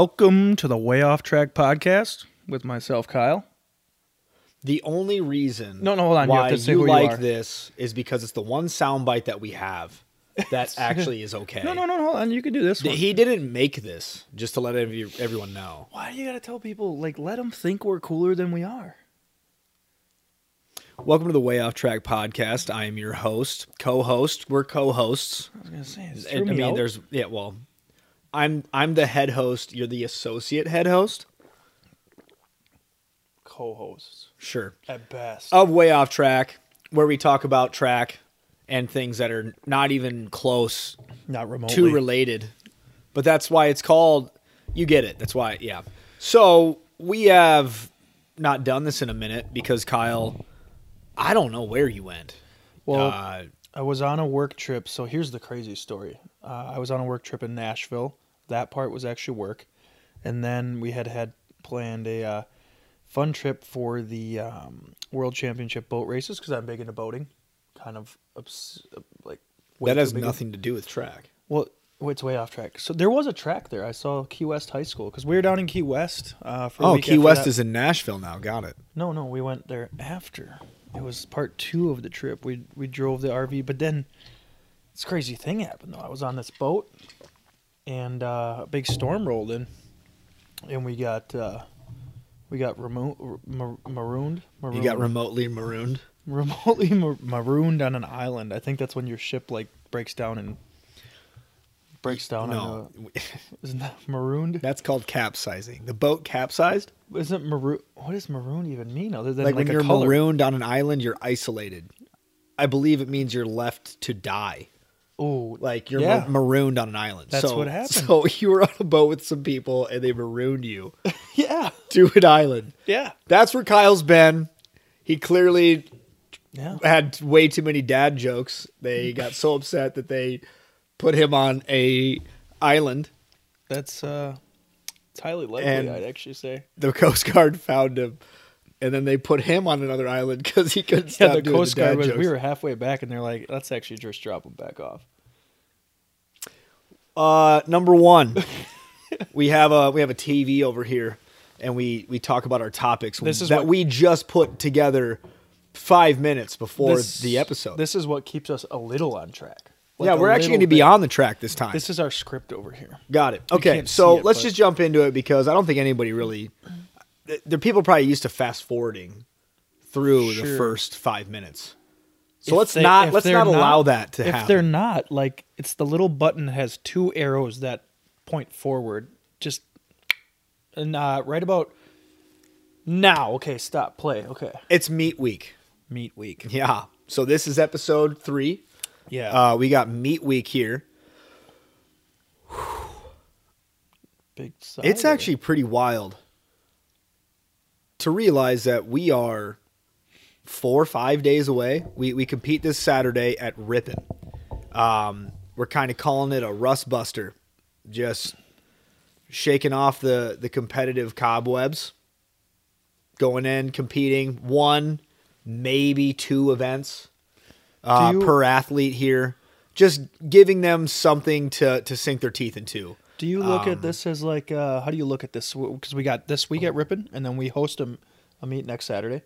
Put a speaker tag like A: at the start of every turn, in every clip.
A: Welcome to the Way Off Track podcast with myself, Kyle.
B: The only reason
A: No, no, hold on,
B: why
A: to
B: you
A: you
B: like this is because it's the one soundbite that we have that actually is okay.
A: No, no, no, hold on. You can do this one.
B: He didn't make this, just to let everyone know.
A: Why do you gotta tell people like let them think we're cooler than we are?
B: Welcome to the Way Off Track podcast. I am your host, co-host. We're co-hosts.
A: I was gonna say, it
B: I mean,
A: out.
B: there's yeah. Well, I'm I'm the head host. You're the associate head host.
A: co-hosts
B: Sure.
A: at best.
B: Of Way Off Track, where we talk about track and things that are not even close
A: Not remotely.
B: too related. But that's why it's called. You get it. That's why. Yeah. So we have not done this in a minute because Kyle, I don't know where you went.
A: well,
B: uh,
A: I was on a work trip. So here's the crazy story. Uh, I was on a work trip in Nashville. That part was actually work, and then we had had planned a uh, fun trip for the um, World Championship boat races because I'm big into boating. Kind of obs- like
B: that has nothing to do with track.
A: Well, it's way off track. So there was a track there. I saw Key West High School because we were down in Key West. Uh, for
B: Oh, Key West
A: that.
B: is in Nashville now. Got it.
A: No, no, we went there after. It was part two of the trip. We we drove the RV, but then this crazy thing happened though. I was on this boat, and uh, a big storm rolled in, and we got uh, we got remo- mar- marooned. marooned.
B: You got remotely marooned.
A: remotely mar- marooned on an island. I think that's when your ship like breaks down and breaks down.
B: No,
A: a, isn't that marooned?
B: that's called capsizing. The boat capsized.
A: Isn't maroon? What does maroon even mean other than
B: Like,
A: like,
B: when you're
A: color?
B: marooned on an island, you're isolated. I believe it means you're left to die.
A: Oh,
B: Like you're
A: Yeah.
B: marooned on an island.
A: That's
B: so,
A: what happened.
B: So you were on a boat with some people and they marooned you
A: yeah,
B: to an island.
A: yeah,
B: That's where Kyle's been. He clearly
A: yeah.
B: had way too many dad jokes. They got so upset that they put him on a island.
A: That's uh, it's highly likely.
B: And-
A: I'd actually say.
B: The Coast Guard found him, and then they put him on another island because he couldn't stop
A: Yeah, the
B: doing
A: Coast
B: the dad
A: Guard was.
B: jokes.
A: We were halfway back, and they're like, "Let's actually just drop him back off."
B: Uh, number one, we have a we have a TV over here, and we we talk about our topics
A: This is
B: that
A: what-
B: we just put together five minutes before
A: This-
B: the episode.
A: This is what keeps us a little on track. Like
B: yeah, we're actually going to be on the track this time.
A: This is our script over here.
B: Got it. Okay, so
A: it,
B: let's
A: but-
B: just jump into it because I don't think anybody really. The people probably used to fast forwarding through the first five minutes. So
A: If
B: let's
A: they-
B: not let's not allow that to
A: if
B: happen.
A: If they're not, like it's the little button that has two arrows that point forward. Just and uh, right about now. Okay, stop. Play. Okay.
B: It's meat week.
A: Meat week.
B: Yeah. So this is episode three.
A: Yeah.
B: Uh, we got meat week here.
A: Big. Sigh
B: It's actually pretty wild to realize that we are four or five days away. We we compete this Saturday at Ripon. Um, we're kind of calling it a rust buster, just shaking off the the competitive cobwebs. Going in, competing one, maybe two events uh,
A: you-
B: per athlete here. Just giving them something to to sink their teeth into.
A: Do you look
B: Um,
A: at this as like uh, how do you look at this? Because we got this week at Ripon, and then we host a, a meet next Saturday.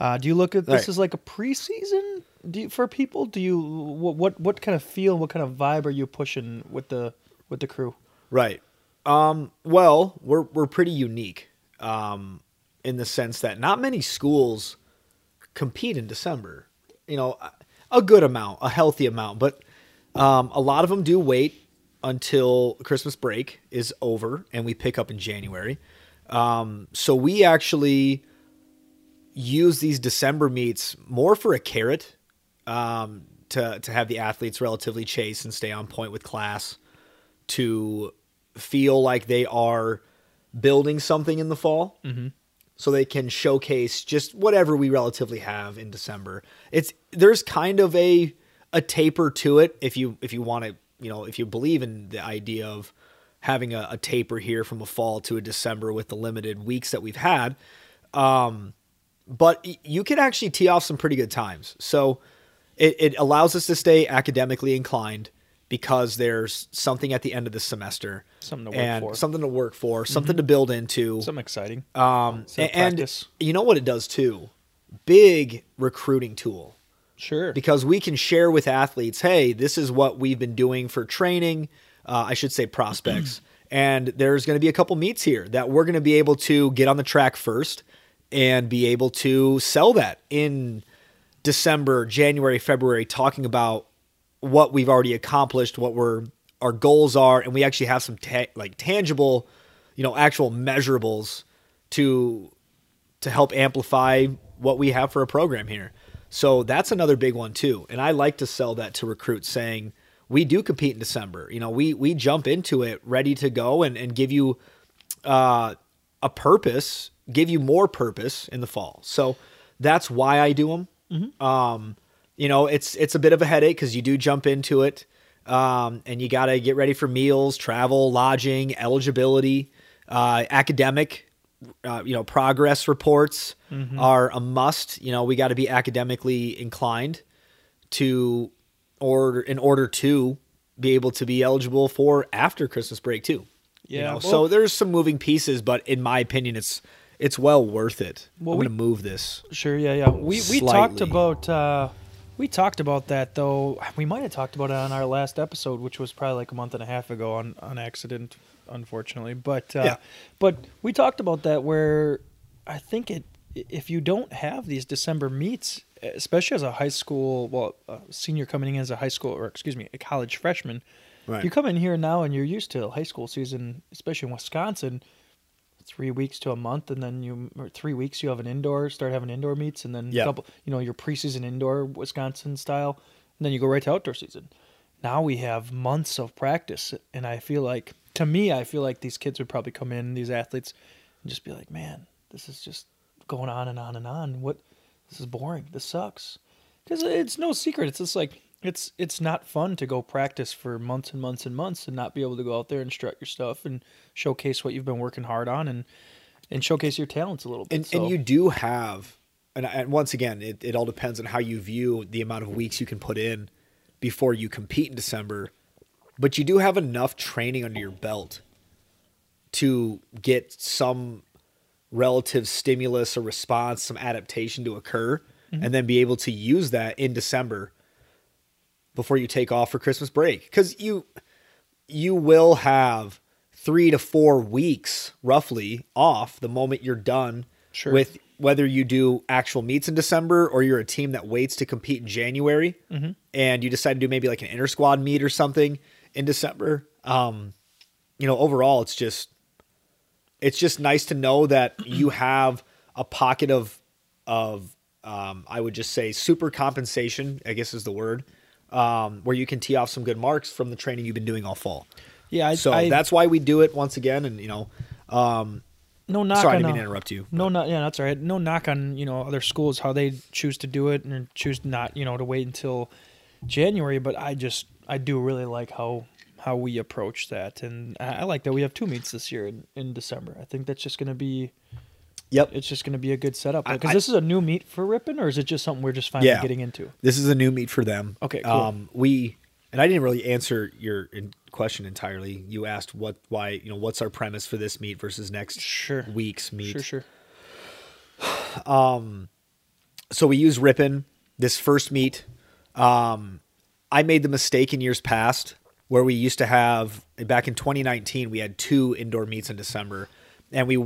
A: Uh, do you look at this
B: Right.
A: as like a preseason do you, for people? Do you what, what what kind of feel, what kind of vibe are you pushing with the with the crew?
B: Right. Um, well, we're we're pretty unique um, in the sense that not many schools compete in December. You know, a good amount, a healthy amount, but um, a lot of them do wait until Christmas break is over and we pick up in January. Um, so we actually use these December meets more for a carrot um, to to have the athletes relatively chase and stay on point with class to feel like they are building something in the fall so they can showcase just whatever we relatively have in December. It's there's kind of a a taper to it if you if you want to, you know, if you believe in the idea of having a, a taper here from a fall to a December with the limited weeks that we've had. Um but you can actually tee off some pretty good times. So it, it allows us to stay academically inclined because there's something at the end of the semester,
A: Something to work
B: and
A: for. Mm-hmm.
B: something to work for, something to build into.
A: Something exciting.
B: Um, and
A: practice.
B: you know what it does too? Big recruiting tool
A: Sure.
B: because we can share with athletes, hey, this is what we've been doing for training. Uh, I should say prospects. and there's going to be a couple meets here that we're going to be able to get on the track first and be able to sell that in December, January, February, talking about what we've already accomplished, what we're our goals are, and we actually have some ta- like tangible, you know, actual measurables to to help amplify what we have for a program here. So that's another big one too. And I like to sell that to recruits saying we do compete in December. You know, we we jump into it ready to go and, and give you uh, a purpose, give you more purpose in the fall. So that's why I do them. Um, you know, it's it's a bit of a headache because you do jump into it, um, and you got to get ready for meals, travel, lodging, eligibility, uh, academic. Uh, you know, progress reports are a must. You know, we got to be academically inclined to, or in order to be able to be eligible for after Christmas break too. You
A: Yeah,
B: know,
A: well-
B: so there's some moving pieces, but in my opinion, it's it's well worth it.
A: Well,
B: I'm
A: we-
B: to move this.
A: Sure, yeah, yeah. We we talked about uh, we talked about that though. We might have talked about it on our last episode, which was probably like a month and a half ago on on accident, unfortunately. But uh,
B: Yeah.
A: but we talked about that where I think it if you don't have these December meets, especially as a high school, well, senior coming in as a high school or excuse me, a college freshman.
B: Right.
A: You come in here now and you're used to high school season, especially in Wisconsin three weeks to a month, and then you or three weeks you have an indoor, start having indoor meets, and then couple, you know, your preseason indoor Wisconsin style, and then you go right to outdoor season. Now we have months of practice, and I feel like, to me, I feel like these kids would probably come in, these athletes, and just be like, man, this is just going on and on and on. What? This is boring. This sucks. Because it's no secret. It's just like it's it's not fun to go practice for months and months and months and not be able to go out there and strut your stuff and showcase what you've been working hard on and and showcase your talents a little bit.
B: and
A: So,
B: and you do have and, and once again it, it all depends on how you view the amount of weeks you can put in before you compete in december but you do have enough training under your belt to get some relative stimulus or response some adaptation to occur mm-hmm. and then be able to use that in december before you take off for christmas break. Because you you will have three to four weeks roughly off the moment you're done
A: Sure.
B: with whether you do actual meets in December or you're a team that waits to compete in January mm-hmm. and you decide to do maybe like an inter squad meet or something in December. Um, you know, overall, it's just it's just nice to know that you have a pocket of of um, I would just say super compensation. I guess is the word um, where you can tee off some good marks from the training you've been doing all fall.
A: yeah, I,
B: so
A: I,
B: that's why we do it once again. And you know, um,
A: no knock
B: sorry, I didn't mean
A: uh,
B: to interrupt you.
A: No, not yeah, that's all right. No knock on you know other schools how they choose to do it and choose not you know to wait until January. But I just I do really like how how we approach that, and I, I like that we have two meets this year in, in December. I think that's just going to be
B: Yep.
A: it's just going to be a good setup because this is a new meet for Ripon, or is it just something we're just finally
B: Yeah.
A: getting into?
B: This is a new meet for them.
A: Okay, cool.
B: Um, we and I didn't really answer your in question entirely. You asked what, why, you know, what's our premise for this meet versus next
A: Sure.
B: week's meet.
A: Sure, sure.
B: Um, so we use Ripon this first meet. Um, I made the mistake in years past where we used to have back in 2019 we had two indoor meets in December, and we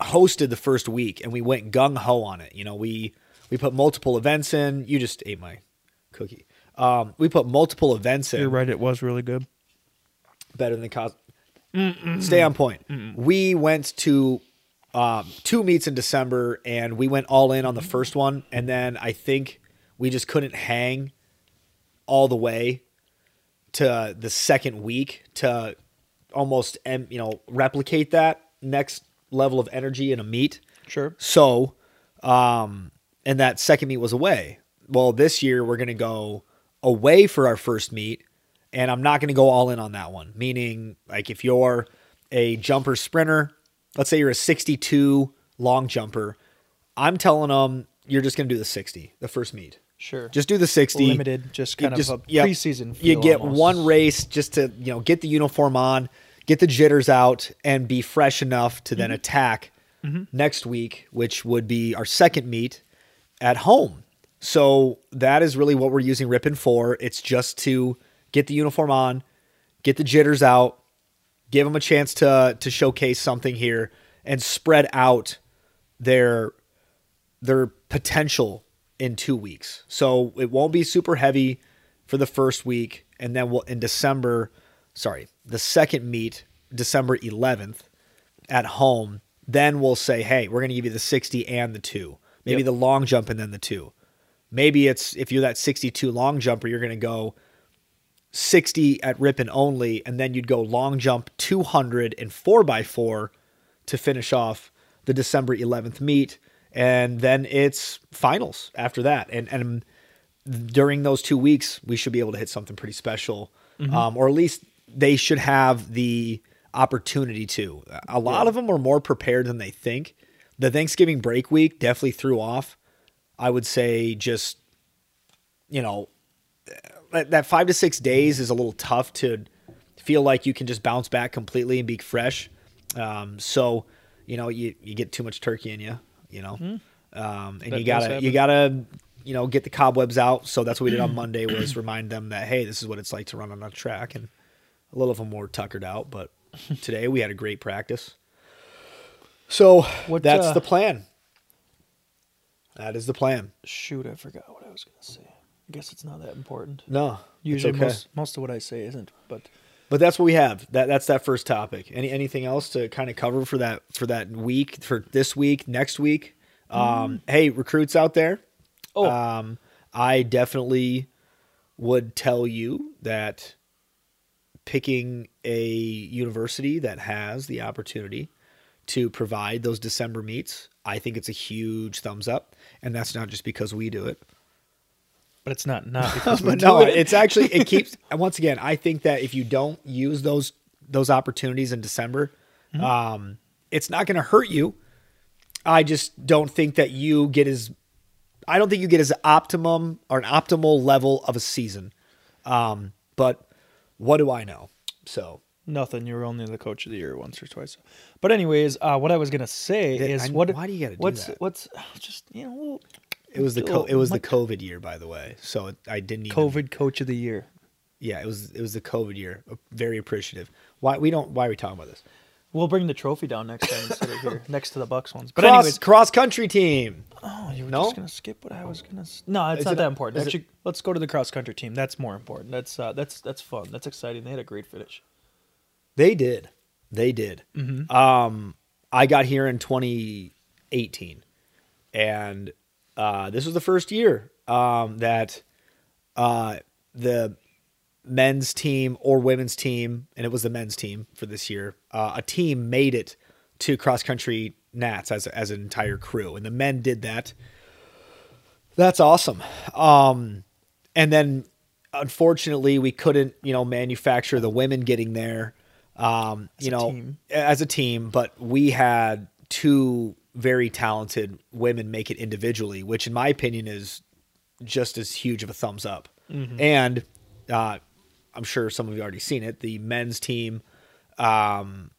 B: hosted the first week and we went gung ho on it. You know, we we put multiple events in. You just ate my cookie. Um, we put multiple events in
A: You're right. It was really good.
B: better than cos. Stay on point. We went to um, two meets in December, and we went all in on the first one, and then I think we just couldn't hang all the way to the second week to almost you know replicate that next level of energy in a meet.
A: Sure.
B: So, um, and that second meet was away. Well, this year we're going to go away for our first meet, and I'm not going to go all in on that one. Meaning, like if you're a jumper sprinter, let's say you're a 62 long jumper, I'm telling them you're just going to do the 60, the first meet.
A: Sure.
B: Just do the 60.
A: limited, just
B: You
A: kind
B: just-
A: of a
B: yep.
A: preseason.
B: you get
A: almost.
B: one race just to you know get the uniform on get the jitters out and be fresh enough to
A: Mm-hmm.
B: then attack next week which would be our second meet at home so that is really what we're using Ripon for it's just to get the uniform on get the jitters out give them a chance to to showcase something here and spread out their their potential in two weeks. So it won't be super heavy for the first week, and then we'll in December. Sorry, the second meet, December 11th, at home. Then we'll say, hey, we're going to give you the 60 and the two, maybe
A: Yep.
B: the long jump and then the two. Maybe it's if you're that 62 long jumper, you're going to go 60 at Ripon only, and then you'd go long jump 200 and 4x4 to finish off the December 11th meet. And then it's finals after that. And, and during those two weeks, we should be able to hit something pretty special, um, or at least they should have the opportunity to. A lot of them are more prepared than they think. The Thanksgiving break week definitely threw off. I would say just, you know, that, that five to six days is a little tough to feel like you can just bounce back completely and be fresh. Um, so, you know, you, you get too much turkey in you, you know, um, and.
A: That
B: you gotta, you gotta, you know, get the cobwebs out. So that's what we did on Monday was remind them that, Hey, this is what it's like to run on a track. And a little of them were tuckered out, but today we had a great practice. So
A: What,
B: that's
A: uh,
B: the plan. That is the plan.
A: Shoot, I forgot what I was gonna say. I guess it's not that important.
B: No,
A: Usually,
B: okay.
A: most most of what I say isn't. But
B: But that's what we have. That that's that first topic. Any anything else to kind of cover for that for that week for this week, next week? Um, hey, recruits out there.
A: oh,
B: Um, I definitely would tell you that picking a university that has the opportunity to provide those December meets, I think it's a huge thumbs up, and that's not just because we do it.
A: But it's not not because we
B: But
A: do
B: no,
A: it.
B: it's actually it keeps. Once again, I think that if you don't use those those opportunities in December,
A: Mm-hmm.
B: um, it's not going to hurt you. I just don't think that you get as. I don't think you get as optimum or an optimal level of a season. Um, but what do I know? So
A: Nothing. You were only the coach of the year once or twice. But anyways, uh, what I was gonna say
B: That-
A: is
B: I-
A: what?
B: why do you gotta do
A: what's,
B: that?
A: What's just you know
B: it was the co- it was the COVID year, by the way. So it, I didn't even.
A: COVID coach of the year.
B: Yeah, it was it was the COVID year. Very appreciative. Why we don't? Why are we talking about this?
A: We'll bring the trophy down next time instead of here, next to the Bucks ones. But
B: cross
A: anyways,
B: cross country team.
A: oh, you were
B: No?
A: just gonna skip what I was gonna. No, it's
B: Is
A: not
B: it
A: that important.
B: is it-
A: let's go to the cross country team. That's more important. That's uh, that's that's fun. That's exciting. They had a great finish.
B: They did. They did. Um, I got here in 2018, and uh, this was the first year um, that uh, the men's team or women's team, and it was the men's team for this year, uh, a team made it to cross country Nats as as an entire crew, and the men did that. That's awesome. Um, and then unfortunately we couldn't, you know, manufacture the women getting there. Um, you know,
A: team.
B: as a team, but we had two very talented women make it individually, which in my opinion is just as huge of a thumbs up. And uh, I'm sure some of you already seen it. The men's team, um,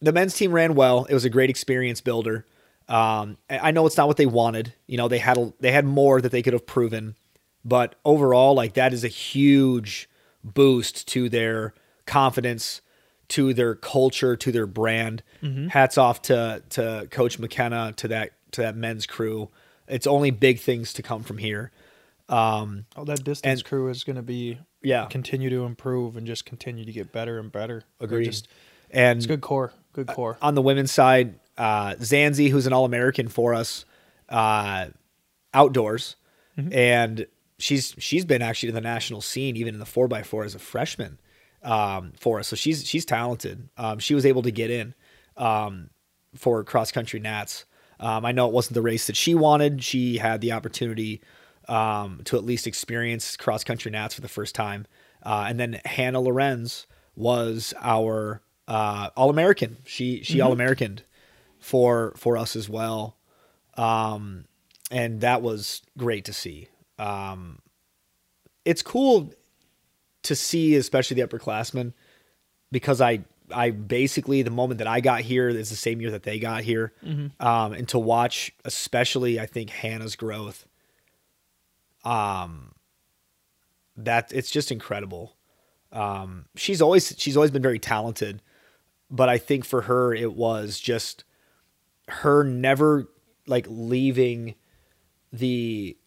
B: the men's team ran well. It was a great experience builder. Um, I I know it's not what they wanted. You know, they had a, they had more that they could have proven, but overall, like that is a huge boost to their confidence, to their culture, to their brand. Hats off to to Coach McKenna, to that to that men's crew. It's only big things to come from here. Um,
A: Oh, that distance
B: And-
A: crew is gonna be
B: Yeah.
A: continue to improve and just continue to get better and better.
B: Agreed.
A: Just
B: and
A: it's good core. Good core.
B: on the women's side, uh, Zanzi, who's an All American for us, uh, outdoors, and she's she's been actually to the national scene even in the four x four as a freshman um, for us. So she's she's talented. Um, she was able to get in um, for cross country Nats. Um, I know it wasn't the race that she wanted. She had the opportunity um, to at least experience cross country Nats for the first time. Uh, and then Hannah Lorenz was our uh, All American. She she All Americaned for for us as well, um, and that was great to see. Um, it's cool to see, especially the upperclassmen, because I I basically the moment that I got here is the same year that they got here, um, and to watch, especially I think Hannah's growth. Um, that it's just incredible. Um, she's always she's always been very talented, but I think for her it was just her never like leaving the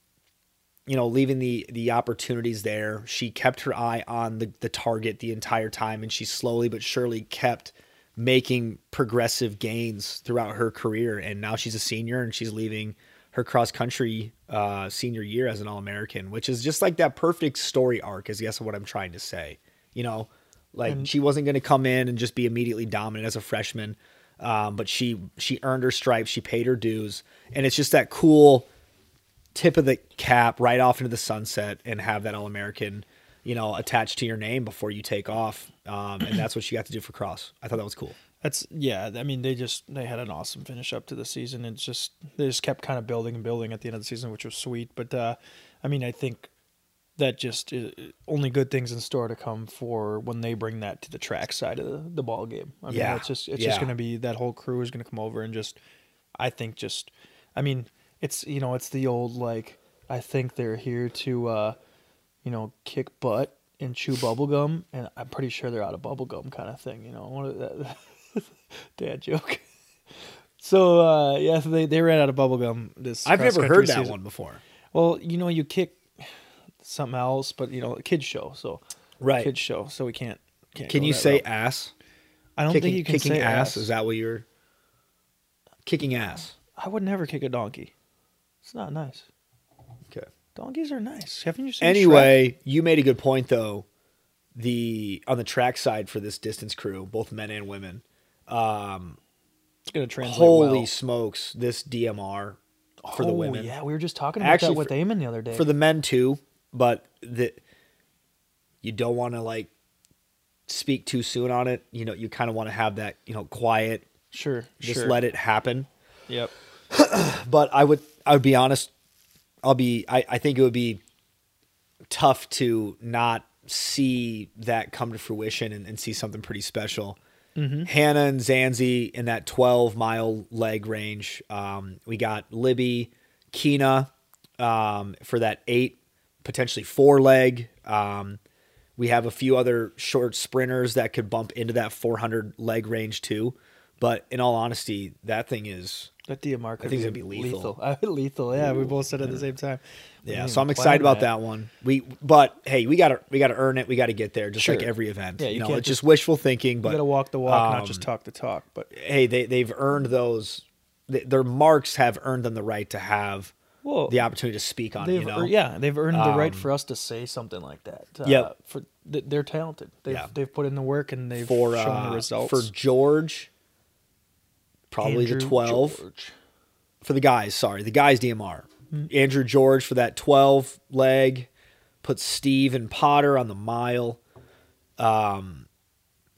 B: you know leaving the the opportunities there. She kept her eye on the, the target the entire time and she slowly but surely kept making progressive gains throughout her career. And now she's a senior and she's leaving her cross country uh, senior year as an all-american which is just like that perfect story arc is guess what i'm trying to say. You know like she wasn't going to come in and just be immediately dominant as a freshman um, but she she earned her stripes she paid her dues and it's just that cool tip of the cap right off into the sunset and have that all american you know attached to your name before you take off um, and that's what she got to do for cross i thought that was cool
A: That's yeah. I mean, they just they had an awesome finish up to the season. It's just they just kept kind of building and building at the end of the season, which was sweet. But uh, I mean, I think that just uh, only good things in store to come for when they bring that to the track side of the, the ball game. I mean,
B: Yeah.
A: it's just it's
B: Yeah.
A: just going to be that whole crew is going to come over and just I think just I mean, it's you know, it's the old like I think they're here to uh, you know, kick butt and chew bubblegum and I'm pretty sure they're out of bubblegum kind of thing, you know. One of that dad joke. So uh yeah, so they, they ran out of bubblegum this
B: i've never heard that
A: season.
B: one before
A: Well, you know, you kick something else, but you know, a kids show, so
B: Right.
A: kids show, so we can't. can't
B: can you say
A: route.
B: ass
A: I don't
B: kicking,
A: think you can
B: kicking
A: say
B: ass.
A: ass.
B: is that what you're kicking ass
A: I would never kick a donkey. It's not nice.
B: okay
A: Donkeys are nice. Haven't you seen? Shrek?
B: Anyway, you made a good point though. The on the track side for this distance crew, both men and women. Um,
A: it's gonna translate.
B: holy
A: well.
B: smokes, this DMR for the
A: Oh,
B: women.
A: Yeah, we were just talking about
B: Actually,
A: that with
B: for-
A: Eamon the other day.
B: For the men too, but the you don't want to like speak too soon on it. You know, you kind of want to have that, you know, quiet,
A: sure,
B: just
A: sure.
B: let it happen.
A: Yep.
B: But I would I would be honest, I'll be I, I think it would be tough to not see that come to fruition and, and see something pretty special. Hannah and Zanzi in that 12 mile leg range. Um, we got Libby, Kina um, for that eight, potentially four leg. Um, we have a few other short sprinters that could bump into that 400 leg range too. But in all honesty, that thing is
A: That DMR could
B: think
A: be
B: be lethal.
A: lethal. lethal. Yeah, we both said it at the same time. We
B: Yeah, so I'm excited about that. one. We, but hey, we gotta we gotta earn it. We gotta get there, just like every event.
A: Yeah,
B: you,
A: you
B: know,
A: can't
B: it's just
A: just-
B: wishful thinking.
A: You
B: But
A: gotta walk the walk, not
B: um,
A: just talk the talk. But
B: hey, they they've earned those. th- Their marks have earned them the right to have
A: well,
B: the opportunity to speak on it. You know,
A: yeah, they've earned the right
B: Um,
A: for us to say something like that. Uh,
B: Yep.
A: for they're talented. They've
B: Yeah.
A: they've put in the work and they've
B: for
A: shown
B: uh,
A: the results.
B: for George, probably the 12
A: George.
B: for the guys. Sorry, the guys DMR. Andrew George for that 12 leg. Put Steve and Potter on the mile. Um,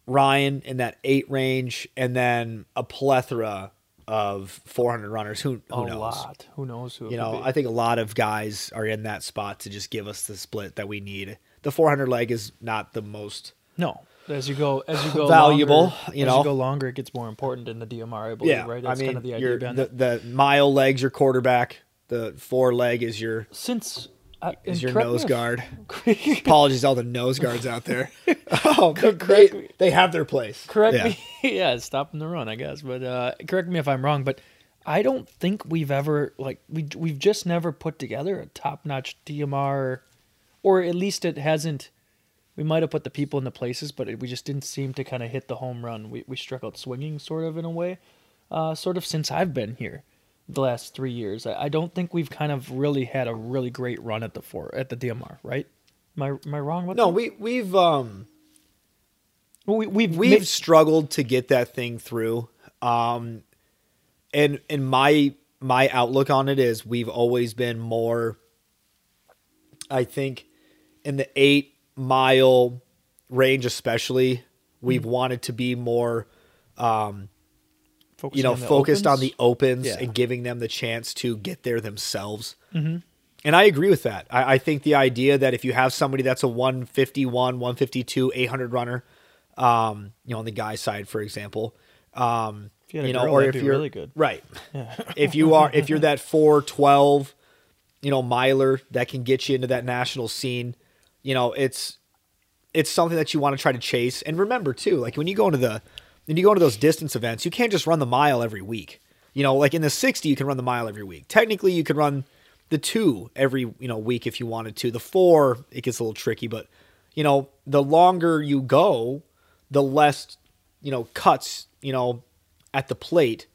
B: Ryan in that eight range, and then a plethora of 400 runners. Who who
A: a
B: knows?
A: lot. Who knows who?
B: You know. I think a lot of guys are in that spot to just give us the split that we need. The 400 leg is not the most.
A: no. As you go, as you go
B: Valuable,
A: longer,
B: you know as
A: you go longer, it gets more important in the DMR. I believe,
B: Yeah,
A: right?
B: I mean,
A: kind of the idea behind
B: the, the mile leg's your quarterback. The four leg is your
A: Since uh,
B: is your nose guard. Apologies, to all the nose guards out there. oh,
A: correct
B: they,
A: me.
B: they have their place.
A: correct
B: Yeah.
A: me. yeah, stopping the run, I guess. But uh, correct me if I'm wrong. But I don't think we've ever like we we've just never put together a top notch DMR, or at least it hasn't. We might have put the people in the places, but it, we just didn't seem to kind of hit the home run. We we struck out swinging, sort of in a way, uh, sort of since I've been here, the last three years. I, I don't think we've kind of really had a really great run at the four at the DMR, right? Am I am I wrong? About
B: No,
A: that?
B: we we've um
A: we we've
B: we've struggled to get that thing through. Um, and and my my outlook on it is we've always been more. I think, in the eight mile range, especially, we've wanted to be more, um, you know,
A: on
B: focused on the opens
A: Yeah.
B: and giving them the chance to get there themselves. And I agree with that. I, I think the idea that if you have somebody that's a 151, 152, 800 runner, um, you know, on the guy side, for example, um,
A: you had
B: know,
A: girl,
B: or if you're
A: really good.
B: right, if you are, if you're that 412, you know, miler that can get you into that national scene, you know, it's it's something that you want to try to chase. And remember too, like when you go into the when you go into those distance events, you can't just run the mile every week. You know, like in the 60, you can run the mile every week. Technically, you could run the two every you know week if you wanted to. The four, it gets a little tricky, but you know, the longer you go, the less you know cuts you know at the plate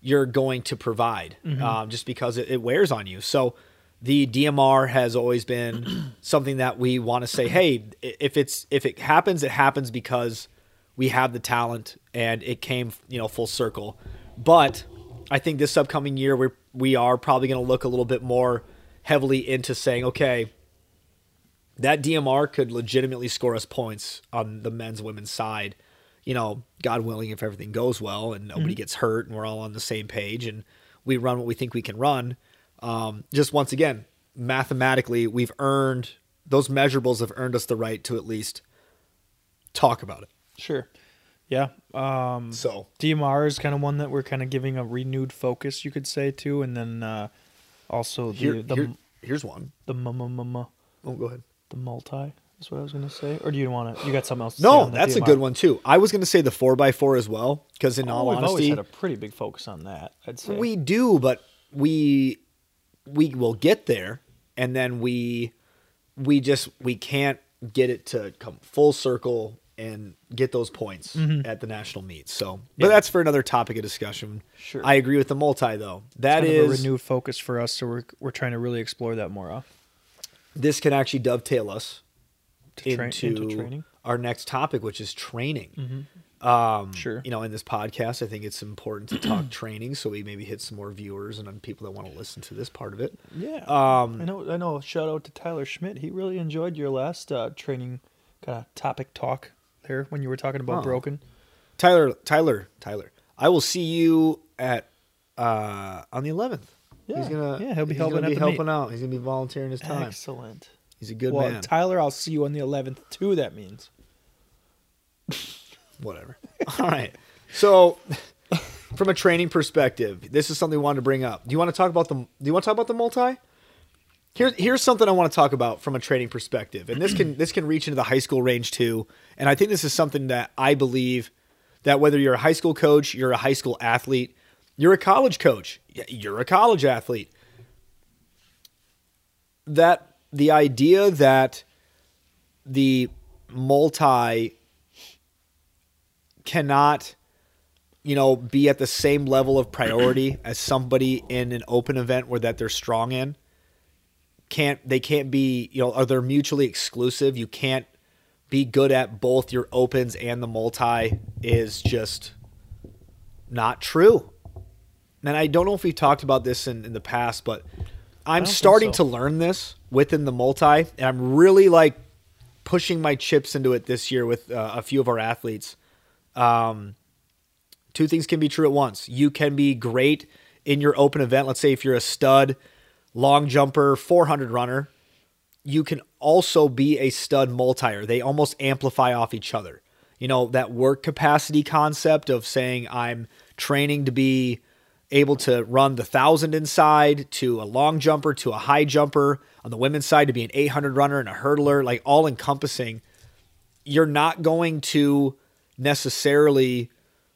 B: you're going to provide um, just because it, it wears on you. So the DMR has always been something that we want to say, hey, if it's if it happens, it happens because we have the talent and it came you know full circle. But I think this upcoming year we we are probably going to look a little bit more heavily into saying, okay, that DMR could legitimately score us points on the men's women's side. You know, God willing, if everything goes well and nobody mm-hmm. gets hurt and we're all on the same page and we run what we think we can run. Um, just once again, mathematically, we've earned those measurables have earned us the right to at least talk about it.
A: Sure. Yeah. Um,
B: So
A: DMR is kind of one that we're kind of giving a renewed focus, you could say, too, and then uh, also the
B: here,
A: the
B: here- here's one.
A: the m- m- m- m-
B: Oh, go ahead.
A: the multi is what I was gonna say. Or do you want to? You got something else? To say
B: No,
A: on the
B: that's a
A: DMR?
B: good one too. I was going to say the four x four as well because in
A: Oh,
B: all
A: we've always
B: honesty,
A: had a pretty big focus on that. I'd say
B: We do, but we we will get there, and then we we just we can't get it to come full circle and get those points mm-hmm. at the national meet. So, but
A: Yeah.
B: that's for another topic of discussion.
A: Sure.
B: I agree with the multi though. That
A: kind
B: is
A: of a renewed focus for us, so we're we're trying to really explore that more. Off.
B: this can actually dovetail us
A: To train-
B: into,
A: into training.
B: our next topic, which is training. Mm-hmm. Um,
A: Sure.
B: You know, in this podcast, I think it's important to talk training, so we maybe hit some more viewers and people that want to listen to this part of it.
A: Yeah.
B: Um,
A: I know. I know. Shout out to Tyler Schmidt. He really enjoyed your last uh, training kind of topic talk there when you were talking about
B: Oh.
A: broken.
B: Tyler, Tyler, Tyler. I will see you at uh, on the 11th.
A: Yeah,
B: he's gonna
A: yeah, he'll be helping
B: be
A: the meet.
B: helping out. He's gonna be volunteering his time.
A: Excellent.
B: He's a good
A: well,
B: man.
A: Tyler, I'll see you on the 11th too. That means.
B: Whatever. All right. So, from a training perspective, this is something we wanted to bring up. Do you want to talk about the? Do you want to talk about the multi? Here's here's something I want to talk about from a training perspective, and this can this can reach into the high school range too. And I think this is something that I believe that whether you're a high school coach, you're a high school athlete, you're a college coach, you're a college athlete. That the idea that the multi cannot you know be at the same level of priority as somebody in an open event where that they're strong in can't they can't be you know are they mutually exclusive? You can't be good at both your opens and the multi is just not true. And i don't know if we've talked about this in, in the past but i'm starting
A: so.
B: to learn this within the multi and i'm really like pushing my chips into it this year with uh, a few of our athletes um, two things can be true at once. You can be great in your open event. Let's say if you're a stud long jumper, 400 runner, you can also be a stud multier. They almost amplify off each other. You know, that work capacity concept of saying I'm training to be able to run the 1000 inside to a long jumper to a high jumper on the women's side to be an 800 runner and a hurdler, like all encompassing. You're not going to necessarily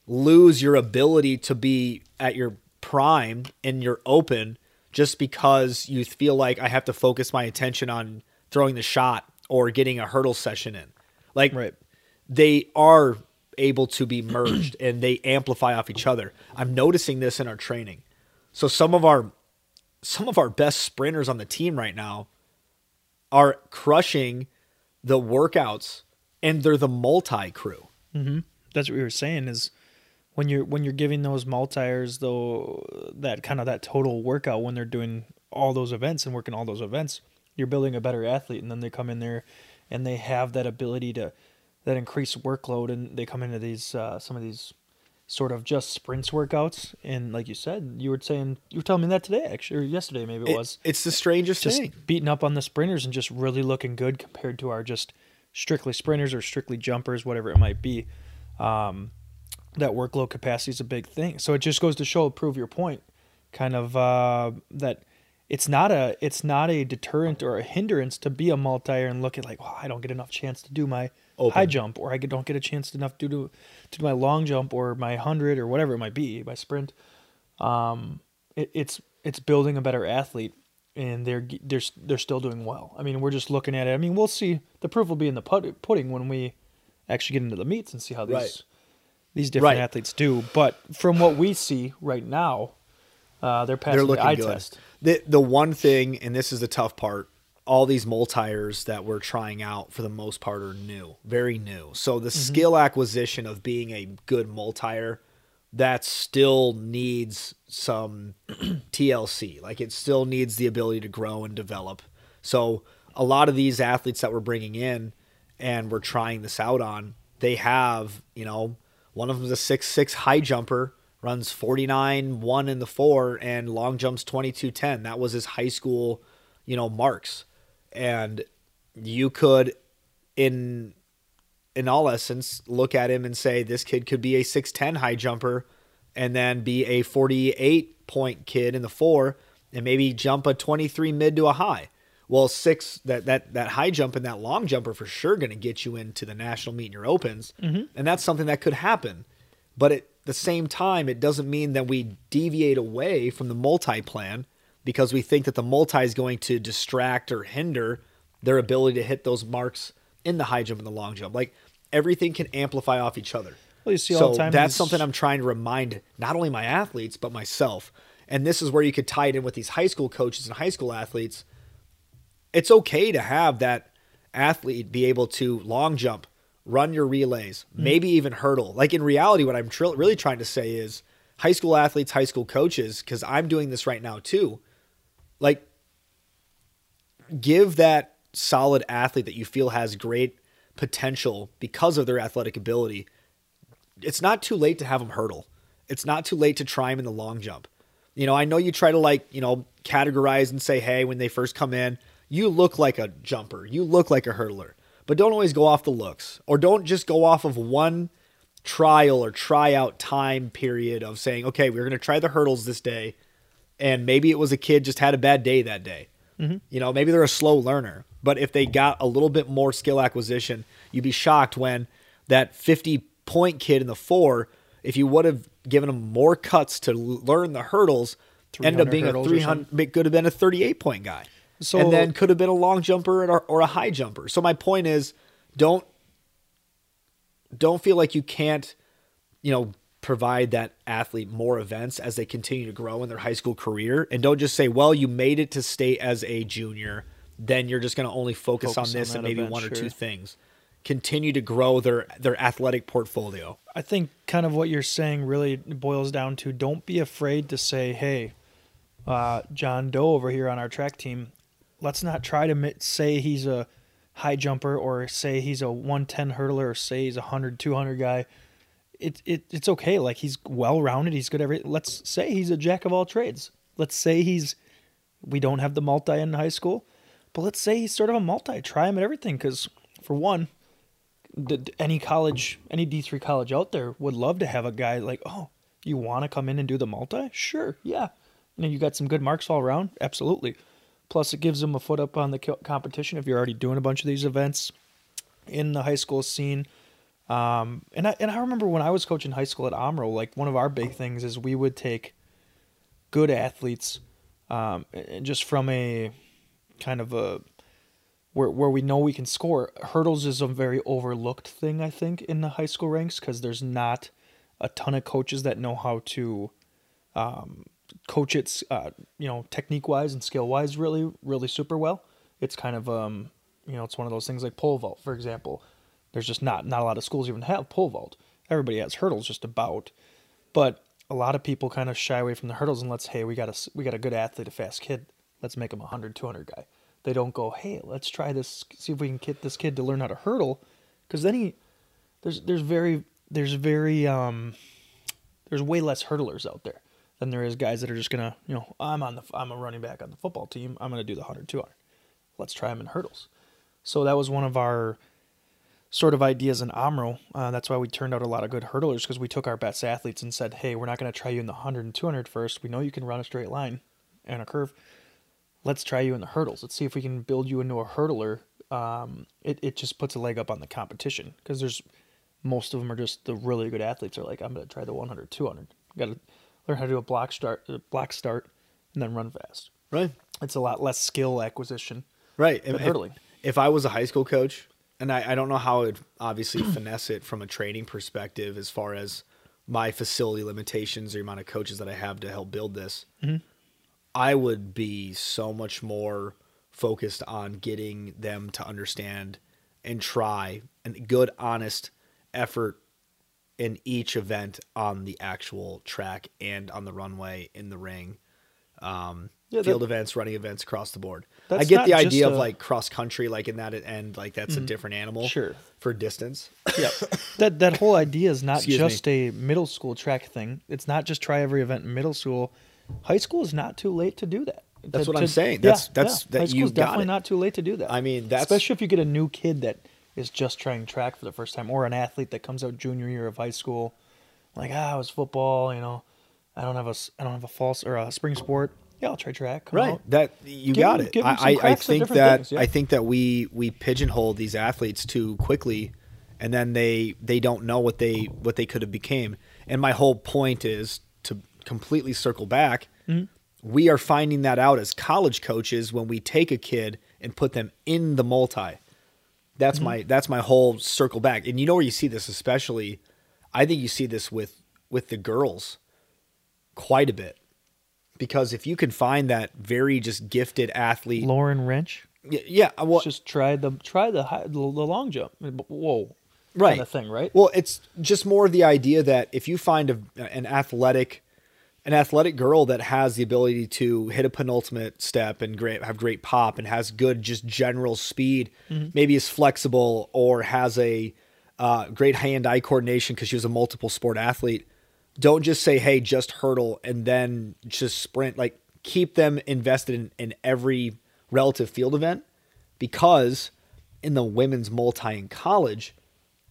B: lose your ability to be at your prime in your open just because you feel like I have to focus my attention on throwing the shot or getting a hurdle session in. Like
A: Right.
B: they are able to be merged and they amplify off each other. I'm noticing this in our training. So some of our some of our best sprinters on the team right now are crushing the workouts and they're the multi crew.
A: That's what we were saying is when you're when you're giving those multiers though that kind of that total workout when they're doing all those events and working all those events, you're building a better athlete and then they come in there and they have that ability to that increased workload and they come into these uh, some of these sort of just sprints workouts. And like you said, you were saying you were telling me that today actually or yesterday maybe it,
B: It-
A: was
B: it's the strangest
A: just
B: thing.
A: beating up on the sprinters and just really looking good compared to our just strictly sprinters or strictly jumpers, whatever it might be. Um, that workload capacity is a big thing. So it just goes to show, prove your point, kind of uh, that it's not a it's not a deterrent or a hindrance to be a multi and look at like, well, I don't get enough chance to do my
B: Open.
A: high jump, or I don't get a chance enough to do to do my long jump or my hundred or whatever it might be, my sprint. Um, it, it's it's building a better athlete, and they're they're they're still doing well. I mean, we're just looking at it. I mean, we'll see. The proof will be in the put- pudding when we actually get into the meets and see how these
B: Right.
A: these different
B: Right.
A: athletes do. But from what we see right now, uh, they're passing
B: They're
A: the
B: looking
A: eye
B: good.
A: test.
B: The the one thing, and this is the tough part, all these multiers that we're trying out for the most part are new, very new. So the skill acquisition of being a good multier, that still needs some TLC. Like it still needs the ability to grow and develop. So a lot of these athletes that we're bringing in and we're trying this out on, they have, you know, one of them's a six six high jumper, runs 49 1 in the 4 and long jumps 22 10. That was his high school, you know, marks. And you could in in all essence look at him and say this kid could be a 6'10 high jumper and then be a 48 point kid in the 4 and maybe jump a 23 mid to a high. Well, six that that that high jump and that long jump are for sure going to get you into the national meet in your opens, mm-hmm. and that's something that could happen. But at the same time, it doesn't mean that we deviate away from the multi plan because we think that the multi is going to distract or hinder their ability to hit those marks in the high jump and the long jump. Like everything can amplify off each other.
A: Well, you see
B: so
A: all the time
B: that's
A: these-
B: something I'm trying to remind not only my athletes but myself. And this is where you could tie it in with these high school coaches and high school athletes. It's okay to have that athlete be able to long jump, run your relays, hmm. maybe even hurdle. Like in reality, what I'm tr- really trying to say is high school athletes, high school coaches, because I'm doing this right now too. Like, give that solid athlete that you feel has great potential because of their athletic ability. It's not too late to have them hurdle. It's not too late to try them in the long jump. You know, I know you try to like, you know, categorize and say, hey, when they first come in, you look like a jumper, you look like a hurdler, but don't always go off the looks or don't just go off of one trial or tryout time period of saying, okay, we're going to try the hurdles this day. And maybe it was a kid just had a bad day that day. You know, maybe they're a slow learner, but if they got a little bit more skill acquisition, you'd be shocked when that 50 point kid in the four, if you would have given him more cuts to learn the hurdles, ended up being a 300, could have been a 38 point guy.
A: So-
B: and then could have been a long jumper or, or a high jumper. So my point is, don't don't feel like you can't, you know, provide that athlete more events as they continue to grow in their high school career. And don't just say, well, you made it to state as a junior, then you're just going to only focus,
A: Focus
B: on
A: on
B: this and maybe
A: event,
B: one or two things. Continue to grow their their athletic portfolio.
A: I think kind of what you're saying really boils down to don't be afraid to say, hey, uh, John Doe over here on our track team, let's not try to mi- say he's a high jumper or say he's a 110 hurdler or say he's a 100, 200 guy. It, it, it's okay. Like he's well rounded. He's good every. Let's say he's a jack of all trades. Let's say he's, we don't have the multi in high school, but let's say he's sort of a multi. Try him at everything because, for one, d- any college, any D three college out there would love to have a guy like, oh, you want to come in and do the multi? Sure, yeah. You know, you got some good marks all around, absolutely. Plus, it gives them a foot up on the competition if you're already doing a bunch of these events in the high school scene. Um, and I and I remember when I was coaching high school at Omro, like one of our big things is we would take good athletes, um, just from a kind of a where where we know we can score. Hurdles is a very overlooked thing, I think, in the high school ranks because there's not a ton of coaches that know how to um, coach it, uh, you know, technique wise and skill wise, really, really super well. It's kind of, um, you know, it's one of those things like pole vault, for example. There's just not not a lot of schools even have pole vault. Everybody has hurdles just about, but a lot of people kind of shy away from the hurdles and let's hey we got a we got a good athlete, a fast kid. Let's make him a 100, 200 guy. They don't go hey let's try this, see if we can get this kid to learn how to hurdle, because then he there's there's very there's very um there's way less hurdlers out there than there is guys that are just gonna, you know, I'm on the I'm a running back on the football team. I'm gonna do the 100, 200. Let's try him in hurdles. So that was one of our sort of ideas in Omro. Uh, that's why we turned out a lot of good hurdlers because we took our best athletes and said, hey, we're not going to try you in the 100 and 200 first. We know you can run a straight line and a curve. Let's try you in the hurdles. Let's see if we can build you into a hurdler. Um, it, it just puts a leg up on the competition because there's most of them are just the really good athletes are like, I'm going to try the 100, 200. Got to learn how to do a block start, a block start, and then run fast.
B: Right.
A: It's a lot less skill acquisition.
B: Right. If,
A: hurdling.
B: if I was a high school coach, and I, I don't know how I'd obviously finesse it from a training perspective as far as my facility limitations or the amount of coaches that I have to help build this, I would be so much more focused on getting them to understand and try a good, honest effort in each event on the actual track and on the runway in the ring. Um,
A: Yeah,
B: field
A: that-
B: events, running events across the board. I get the idea of
A: a- Mm-hmm.
B: like cross country, like in that end, like that's a different animal.
A: Sure.
B: For distance.
A: Yeah. that that whole idea is not
B: Excuse
A: just a middle school track thing. It's not just try every event in middle school. High school is not too late to do that.
B: That's
A: To-
B: what I'm
A: to-
B: saying. That's- that's- that
A: High school's definitely
B: it.
A: not too late to do that.
B: I mean, that's-
A: especially if you get a new kid that is just trying track for the first time, or an athlete that comes out junior year of high school, like ah, it was football. You know, I don't have a I don't have a false or a spring sport. Yeah, I'll try track. Come
B: Right.
A: out.
B: That you
A: Give
B: got it.
A: give them some
B: I, I, I
A: cracks at
B: think that
A: things, yeah.
B: I think that we we pigeonhole these athletes too quickly and then they they don't know what they what they could have became. And my whole point is to completely circle back.
A: Mm-hmm.
B: We are finding that out as college coaches when we take a kid and put them in the multi. That's my that's my whole circle back. And you know where you see this especially I think you see this with with the girls quite a bit. Because if you can find that very just gifted athlete,
A: Lauren Wrench.
B: Y- yeah, well,
A: just try the try the high, the, the long jump. Whoa,
B: right,
A: kind of thing, right?
B: Well, it's just more of the idea that if you find a, an athletic, an athletic girl that has the ability to hit a penultimate step and great have great pop and has good just general speed,
A: Mm-hmm.
B: maybe is flexible or has a uh, great hand-eye coordination because she was a multiple sport athlete. Don't just say, "Hey, just hurdle," and then just sprint. Like keep them invested in, in every relative field event because in the women's multi in college,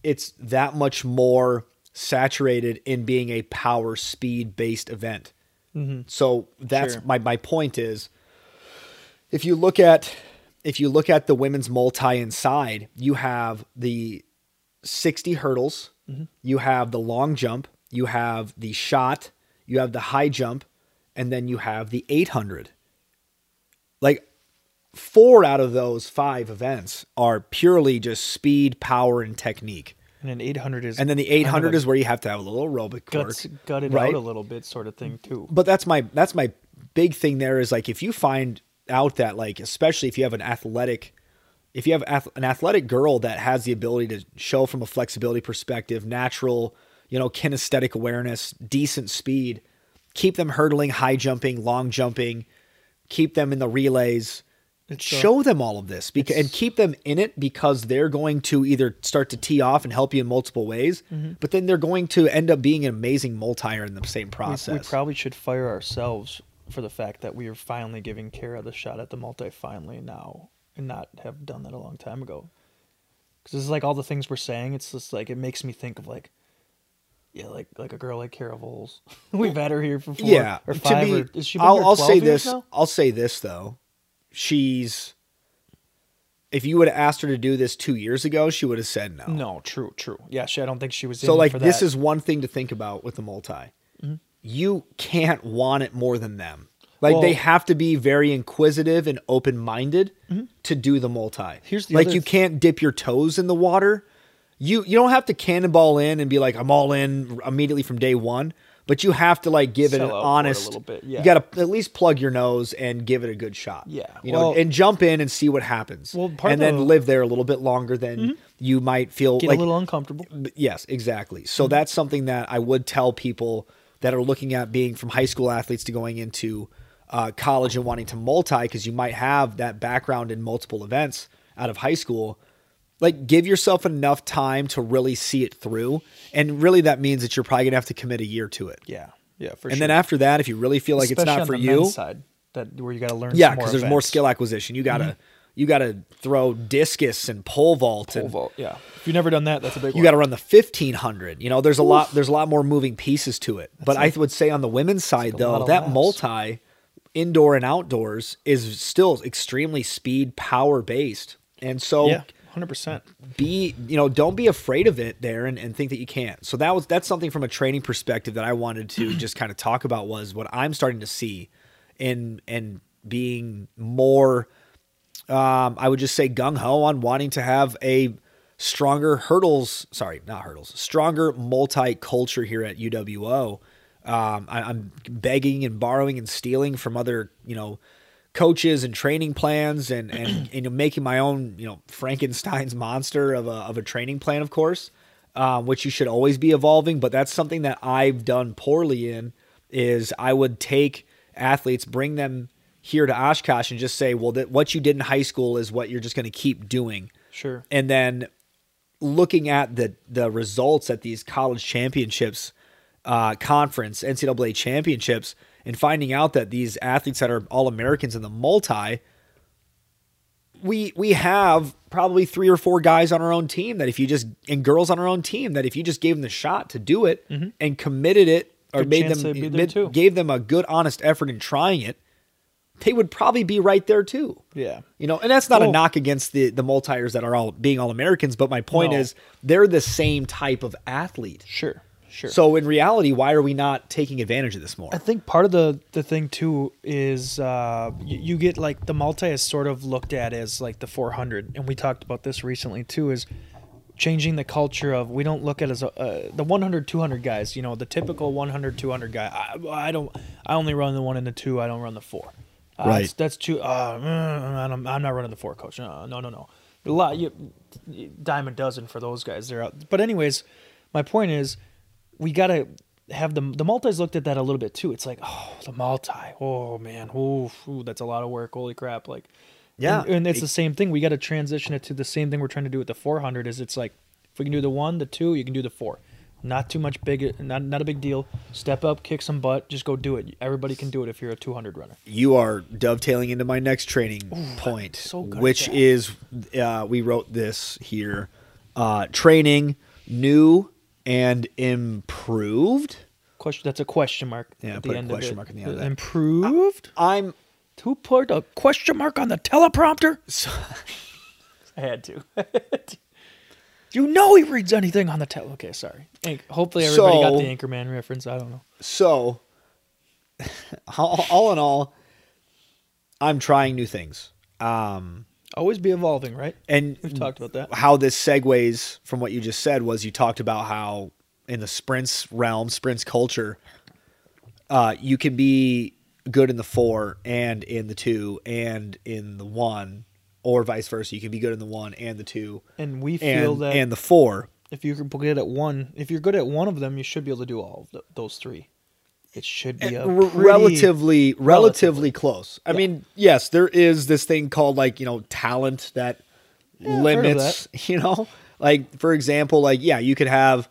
B: it's that much more saturated in being a power speed based event. Mm-hmm. So that's
A: Sure.
B: my my point is if you look at if you look at the women's multi inside, you have the 60 hurdles, mm-hmm. you have the long jump, you have the shot, you have the high jump, and then you have the 800. Like four out of those five events are purely just speed, power, and technique.
A: And an 800 is
B: And then the
A: kind of
B: 800
A: a
B: is where you have to have a little aerobic
A: guts
B: work.
A: gutted
B: right?
A: out a little bit, sort of thing too.
B: But that's my that's my big thing there is like if you find out that like especially if you have an athletic if you have an athletic girl that has the ability to show from a flexibility perspective, natural, you know, kinesthetic awareness, decent speed, keep them hurdling, high jumping, long jumping, keep them in the relays,
A: It's, uh,
B: show them all of this because and keep them in it because they're going to either start to tee off and help you in multiple ways,
A: Mm-hmm.
B: but then they're going to end up being an amazing multier in the same
A: We-
B: process.
A: We, probably should fire ourselves for the fact that we are finally giving Kara the shot at the multi finally now and not have done that a long time ago. Because this is like all the things we're saying. It's just like it makes me think of like, yeah, like like a girl like Kara Voles. We've had her here for four
B: yeah,
A: or
B: to
A: five.
B: be-
A: or, is she
B: I'll, I'll say this.
A: now?
B: I'll say this though, she's. If you would have asked her to do this two years ago, she would have said no.
A: No, true, true. Yeah, she, I don't think she was.
B: So like this is one thing to think about with the multi.
A: Mm-hmm.
B: You can't want it more than them. Like they have to be very inquisitive and open minded to do the multi.
A: Mm-hmm. Here's the
B: like you
A: th-
B: can't dip your toes in the water. You you don't have to cannonball in and be like I'm all in immediately from day one. But you have to like give it
A: Sell
B: an
A: it a
B: honest.
A: little bit, yeah.
B: You got to at least plug your nose and give it a good shot.
A: Yeah,
B: you know, and jump in and see what happens.
A: Well, part
B: and then
A: Mm-hmm.
B: live there a little bit longer than you might feel
A: get
B: like
A: a little uncomfortable.
B: yes, exactly. So that's something that I would tell people that are looking at being from high school athletes to going into uh, college and wanting to multi because you might have that background in multiple events out of high school. Like give yourself enough time to really see it through. And really that means that you're probably gonna have to commit a year to it.
A: Yeah, yeah, for sure.
B: and
A: sure.
B: then after that, if you really feel like
A: Especially
B: it's not for
A: the
B: you,
A: men's side, that where you got to learn.
B: yeah, because there's more skill acquisition. You gotta mm-hmm. you gotta throw discus and pole vault
A: Pole
B: and
A: vault. Yeah, if you've never done that, that's a big
B: you got to run the 1500 you know there's a lot there's a lot more moving pieces to it but i would say on the women's side though that
A: laps.
B: multi indoor and outdoors is still extremely speed power based and so
A: yeah, hundred percent.
B: be you know don't be afraid of it there and, and think that you can't so that was that's something from a training perspective that i wanted to just kind of talk about was what i'm starting to see in and being more um, I would just say gung ho on wanting to have a stronger hurdles. Sorry, not hurdles. Stronger multi culture here at UWO. Um, I, I'm begging and borrowing and stealing from other, you know, coaches and training plans, and and you know making my own, you know, Frankenstein's monster of a of a training plan, of course, um, which you should always be evolving. But that's something that I've done poorly in. Is I would take athletes, bring them here to Oshkosh, and just say, well, that what you did in high school is what you're just going to keep doing
A: Sure.
B: and then looking at the the results at these college championships, uh, conference NCAA championships, and finding out that these athletes that are all Americans in the multi, we we have probably three or four guys on our own team that if you just and girls on our own team that if you just gave them the shot to do it mm-hmm. and committed it or
A: Good
B: made them
A: they'd be there
B: mid-
A: too.
B: gave them a good honest effort in trying it, they would probably be right there too.
A: Yeah.
B: You know, and that's not a knock against the the multiers that are all being all Americans, but my point
A: No.
B: is they're the same type of athlete.
A: Sure. Sure.
B: So in reality, why are we not taking advantage of this more?
A: I think part of the the thing too is uh, you, you get like the multi is sort of looked at as like the 400, and we talked about this recently too. Is changing the culture of we don't look at as a, uh, the 100 200 guys you know the typical 100 200 guy I, I don't i only run the one and the two i don't run the four uh,
B: Right.
A: that's, that's too uh, mm, I don't- i'm not running the four coach no no no no a lot you, dime a dozen for those guys they're out but anyways my point is we gotta have the the multis looked at that a little bit too. It's like, oh, the multi. Oh man, ooh, ooh, that's a lot of work. Holy crap! Like,
B: Yeah.
A: and, and it's the same thing. We got to transition it to the same thing we're trying to do with the 400. Is it's like if we can do the one, the two, you can do the four. Not too much big, not not a big deal. Step up, kick some butt, just go do it. Everybody can do it if you're a 200 runner.
B: you are dovetailing into my next training point,
A: so good
B: which is uh, we wrote this here: uh, training new and improved.
A: Question. That's a question mark.
B: Yeah,
A: at
B: put
A: the
B: a
A: end
B: question
A: of it.
B: mark at the end of that.
A: Improved.
B: I'm
A: Who put a question mark on the teleprompter? I had to. you know he reads anything on the tele. Okay, sorry. Anch- Hopefully everybody got the Anchorman reference. I don't know.
B: So, all, all in all, I'm trying new things. Um,
A: Always be evolving, right?
B: and
A: We've talked about that.
B: how this segues from what you just said was you talked about how in the sprints realm, sprints culture, uh, you can be good in the four and in the two and in the one, or vice versa. You can be good in the one and the two
A: And we feel
B: and,
A: that
B: and the four.
A: if you're good at one, if you're good at one of them, you should be able to do all th those three. It should be eh, a
B: R-
A: pretty-
B: relatively relatively close. I
A: Yeah.
B: mean, yes, there is this thing called like, you know, talent that
A: Yeah, I've heard of
B: limits, you know? Like for example, like yeah, you could have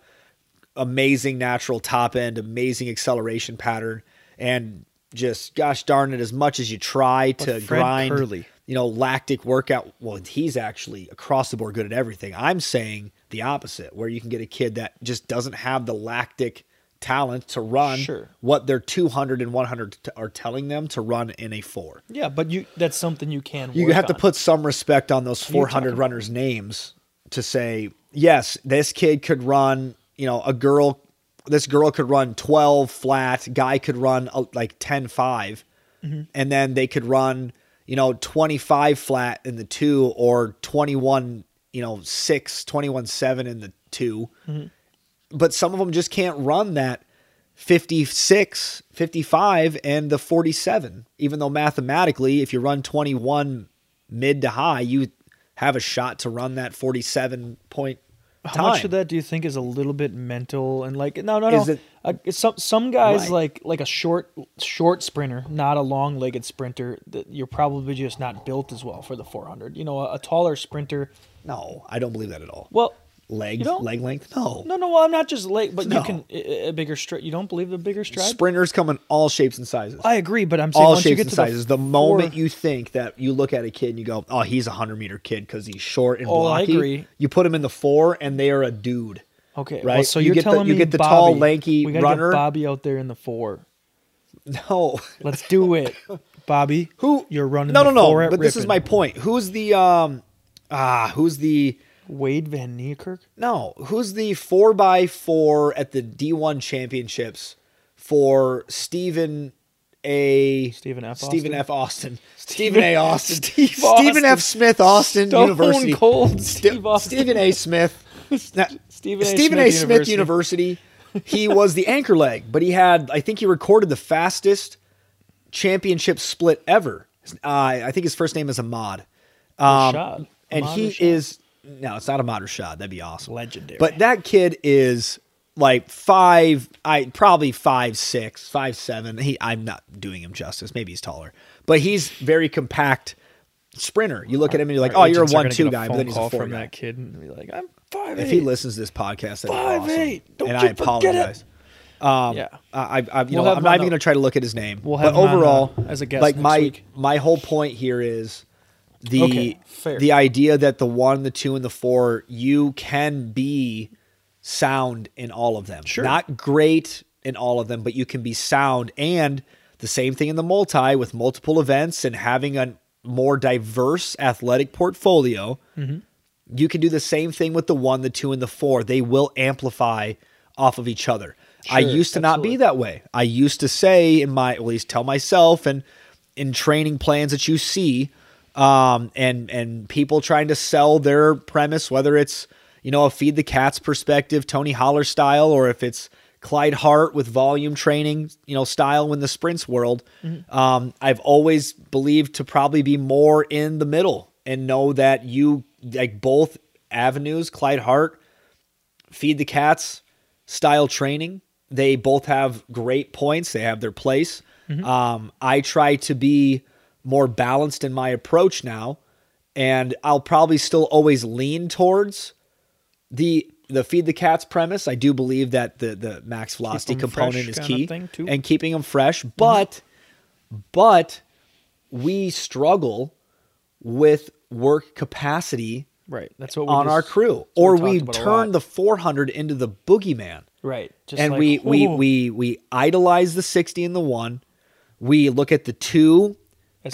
B: amazing natural top end, amazing acceleration pattern and just gosh darn it as much as you try to
A: Fred
B: grind
A: Curley.
B: you know, lactic workout. Well, he's actually across the board good at everything. I'm saying the opposite, where you can get a kid that just doesn't have the lactic talent to run
A: Sure.
B: what their 200 and 100 t- are telling them to run in a four.
A: Yeah, but you that's something you can.
B: You have to put some respect on those 400 runners' names to say, yes, this kid could run, you know, a girl, this girl could run 12 flat, guy could run uh, like 10 5,
A: Mm-hmm.
B: and then they could run, you know, 25 flat in the two or 21, you know, 6, 21 7 in the 2
A: Mm-hmm.
B: But some of them just can't run that 56, 55, and the 47. Even though mathematically, if you run 21 mid to high, you have a shot to run that 47 point
A: How much of that do you think is a little bit mental and like no no no?
B: Is it-
A: uh, some some guys
B: Right.
A: like like a short short sprinter, not a long legged sprinter. That you're probably just not built as well for the 400. You know, a, a taller sprinter
B: No, I don't believe that at all.
A: Well,
B: Leg leg length? No.
A: no, no. Well, I'm not just late, but
B: No.
A: you can a a bigger stride. You don't believe the bigger stride?
B: Sprinters come in all shapes and sizes.
A: I agree, but I'm saying
B: all
A: once you
B: shapes
A: get
B: and
A: to
B: sizes. The, moment
A: four-
B: you think that you look at a kid and you go, "Oh, he's a hundred meter kid because he's short and
A: Oh, I
B: blocky,"
A: agree.
B: you put him in the four, and they are a dude.
A: okay,
B: right?
A: Well, so
B: You
A: you're
B: get the-
A: telling
B: you
A: me
B: get the tall,
A: Bobby-
B: lanky
A: we gotta
B: runner.
A: Get Bobby out there in the four.
B: No,
A: Let's do it, Bobby.
B: who
A: you're running?
B: No,
A: the
B: no,
A: four
B: no.
A: at
B: But this is
A: Ripon.
B: my point. Who's the um, ah, who's the
A: Wade Van Niekerk.
B: no? Who's the four by four at the D one championships for Stephen A.
A: Stephen F.
B: Stephen
A: Austin?
B: F. Austin. Stephen A. Austin.
A: Steve
B: Stephen F. Smith Austin
A: Stone
B: University.
A: Cold
B: Ste-
A: Steve Austin.
B: Stephen A. Smith. Now,
A: Stephen A.
B: Stephen
A: Smith
B: A. Smith University. he was the anchor leg, but he had, I think he recorded the fastest championship split ever. Uh, I think his first name is Ahmad. Um,
A: Rashad.
B: and
A: Ahmad
B: he
A: Rashad.
B: is, no, it's not Ahmad shot. That'd be awesome.
A: Legendary.
B: But that kid is like five, I probably five six, five seven. He, I'm not doing him justice. Maybe he's taller, but he's very compact sprinter. You look at him and you're like, oh, you're a one two guy, but then he's a four
A: from
B: guy.
A: that kid and be like, I'm five
B: If he listens to this podcast, that'd be
A: Five
B: awesome.
A: eight. Don't
B: and
A: you
B: I
A: forget it.
B: apologize. Um,
A: Yeah.
B: I, I, you
A: we'll
B: know, I'm not even gonna try to look at his name.
A: We'll
B: but
A: him on,
B: overall,
A: uh, as a guest
B: like my
A: week.
B: my whole point here is the
A: Okay,
B: the idea that the one, the two, and the four, you can be sound in all of them.
A: Sure.
B: Not great in all of them, but you can be sound. And the same thing in the multi with multiple events and having a more diverse athletic portfolio.
A: Mm-hmm.
B: You can do the same thing with the one, the two, and the four. They will amplify off of each other. I used to not be that way. I used to say in my, at least tell myself and in training plans that you see, um, and and people trying to sell their premise, whether it's you know a feed the cats perspective, Tony Holler style, or if it's Clyde Hart with volume training, you know, style in the sprints world. Um, I've always believed to probably be more in the middle and know that you like both avenues, Clyde Hart, feed the cats style training. They both have great points. They have their place. Um, I try to be more balanced in my approach now, and I'll probably still always lean towards the the feed the cats premise. I do believe that the the max velocity component is key and keeping them fresh. Mm-hmm. But but we struggle with work capacity
A: Right. That's what we
B: on
A: just-
B: our crew, or
A: we
B: we
A: talked about a
B: turn the 400 into the boogeyman,
A: right. Just
B: and
A: like,
B: we we we we idolize the 60 and the one. We look at the two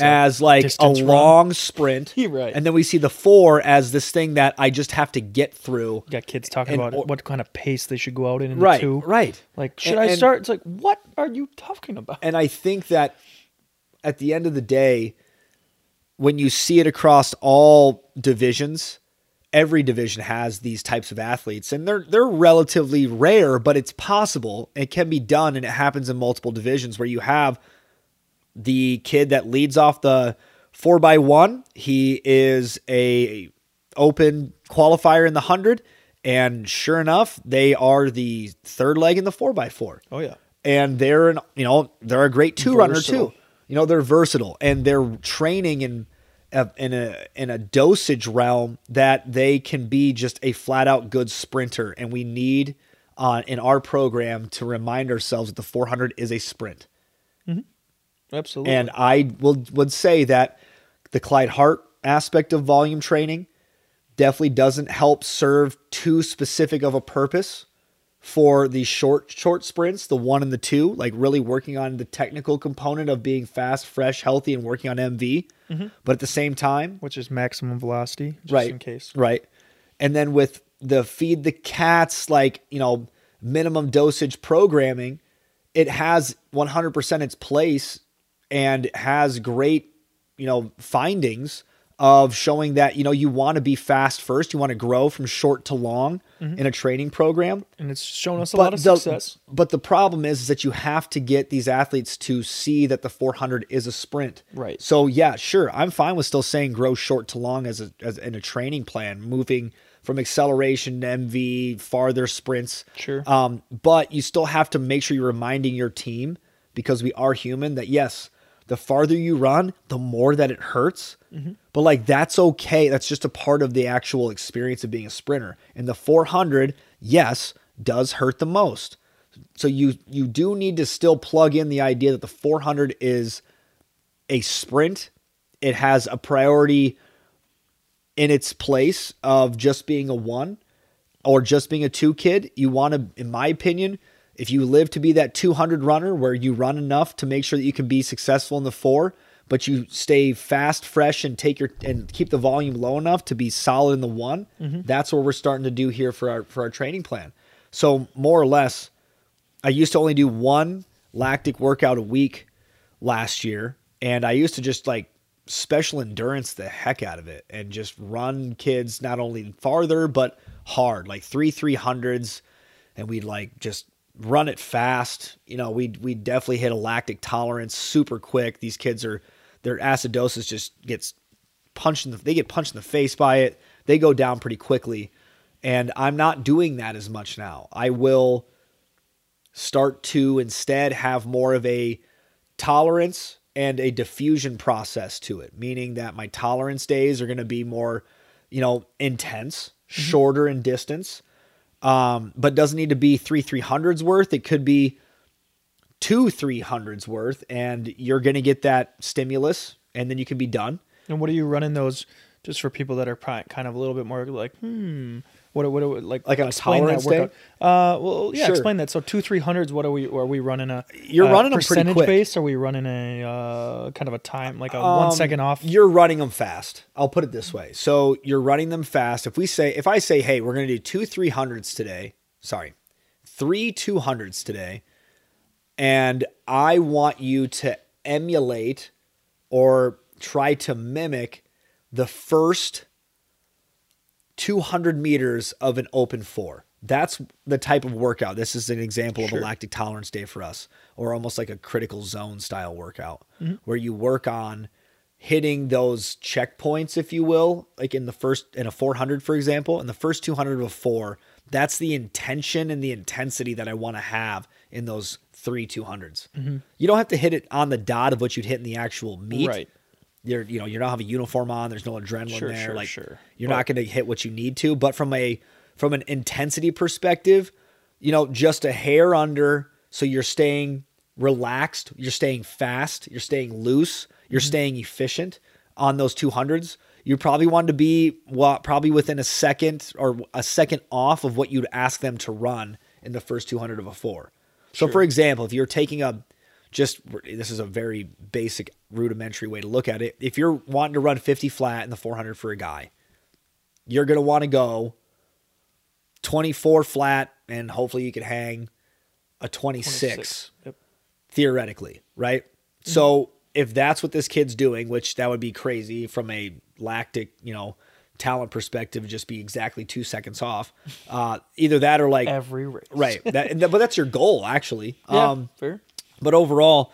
A: As
B: as like a
A: run.
B: long sprint,
A: right.
B: and then we see the four as this thing that I just have to get through.
A: You got kids talking
B: and-
A: about
B: or-
A: what kind of pace they should go out in in
B: Right,
A: two.
B: right.
A: Like, should
B: And-
A: I start? It's like, what are you talking about?
B: And I think that at the end of the day, when you see it across all divisions, every division has these types of athletes, and they're they're relatively rare, but it's possible. It can be done, and it happens in multiple divisions where you have the kid that leads off the four by one. He is a open qualifier in the hundred, and sure enough, they are the third leg in the four by four.
A: Oh yeah.
B: and they're an, you know they're a great two runner too. You know they're versatile and they're training in a, in a in a dosage realm that they can be just a flat out good sprinter. And we need on in our program to remind ourselves that the 400 is a sprint.
A: Absolutely.
B: And I will would say that the Clyde Hart aspect of volume training definitely doesn't help serve too specific of a purpose for the short short sprints, the one and the two, like really working on the technical component of being fast, fresh, healthy, and working on MV. Mm-hmm. But at the same time,
A: which is maximum velocity, just
B: right
A: in case.
B: right and then with the feed the cats like you know minimum dosage programming it has 100% its place and has great you know findings of showing that you know you want to be fast first you want to grow from short to long in a training program
A: And it's shown us a lot of
B: the,
A: success.
B: but the problem is, is that you have to get these athletes to see that the 400 is a sprint.
A: Right.
B: So yeah, sure, I'm fine with still saying grow short to long as a as in a training plan, moving from acceleration to MV, farther sprints.
A: Sure.
B: Um, but you still have to make sure you're reminding your team because we are human that yes, the farther you run, the more that it hurts. Mm-hmm. But like that's okay. That's just a part of the actual experience of being a sprinter. And the 400, yes, does hurt the most. So you you do need to still plug in the idea that the 400 is a sprint. It has a priority in its place of just being a one or just being a two kid. You want to, in my opinion, if you live to be that 200 runner where you run enough to make sure that you can be successful in the four, but you stay fast, fresh, and take your and keep the volume low enough to be solid in the one. Mm-hmm. That's what we're starting to do here for our for our training plan. So more or less, I used to only do one lactic workout a week last year, and I used to just like special endurance the heck out of it and just run kids not only farther but hard, like three three hundreds, and we'd like just run it fast. You know, we we definitely hit a lactic tolerance super quick. These kids are their acidosis just gets punched in the they get punched in the face by it. They go down pretty quickly. And I'm not doing that as much now. I will start to instead have more of a tolerance and a diffusion process to it, meaning that my tolerance days are going to be more, you know, intense, mm-hmm. shorter in distance, um, but doesn't need to be three 300s worth. It could be two 300s worth, and you're going to get that stimulus, and then you can be done.
A: And what are you running those just for people that are kind of a little bit more like, hmm, what what, like
B: Like on a
A: explain that workout. Uh, well, yeah,
B: Sure.
A: explain that. So two three hundreds. What are we? Are we running a?
B: You're
A: uh,
B: running them pretty
A: percentage
B: quick.
A: base. Are we running a uh, kind of a time like a one
B: Um,
A: second off?
B: You're running them fast. I'll put it this way. So you're running them fast. If we say, if I say, hey, we're going to do two 300s today, sorry, three 200s today, and I want you to emulate or try to mimic the first 200 meters of an open four. That's the type of workout. This is an example of a lactic tolerance day for us, or almost like a critical zone style workout
A: Mm-hmm.
B: where you work on hitting those checkpoints, if you will, like in the first, in a 400, for example, in the first 200 of a four. That's the intention and the intensity that I want to have in those three 200s. You don't have to hit it on the dot of what you'd hit in the actual meet
A: Right.
B: You're you know you don't have a uniform on there's no adrenaline
A: Sure,
B: there
A: sure,
B: like
A: sure.
B: you're
A: But-
B: not going to hit what you need to but from a from an intensity perspective you know just a hair under so you're staying relaxed you're staying fast you're staying loose you're
A: Mm-hmm.
B: staying efficient on those 200s you probably want to be what probably within a second or a second off of what you'd ask them to run in the first 200 of a four so for example if you're taking a just this is a very basic rudimentary way to look at it. If you're wanting to run 50 flat in the 400 for a guy, you're going to want to go 24 flat and hopefully you can hang a 26,
A: Yep.
B: theoretically, right? So if that's what this kid's doing, which that would be crazy from a lactic, you know, talent perspective, just be exactly two seconds off. Uh, either that or like
A: Every race.
B: right, that, that- but that's your goal actually.
A: Yeah.
B: Um,
A: fair.
B: But overall,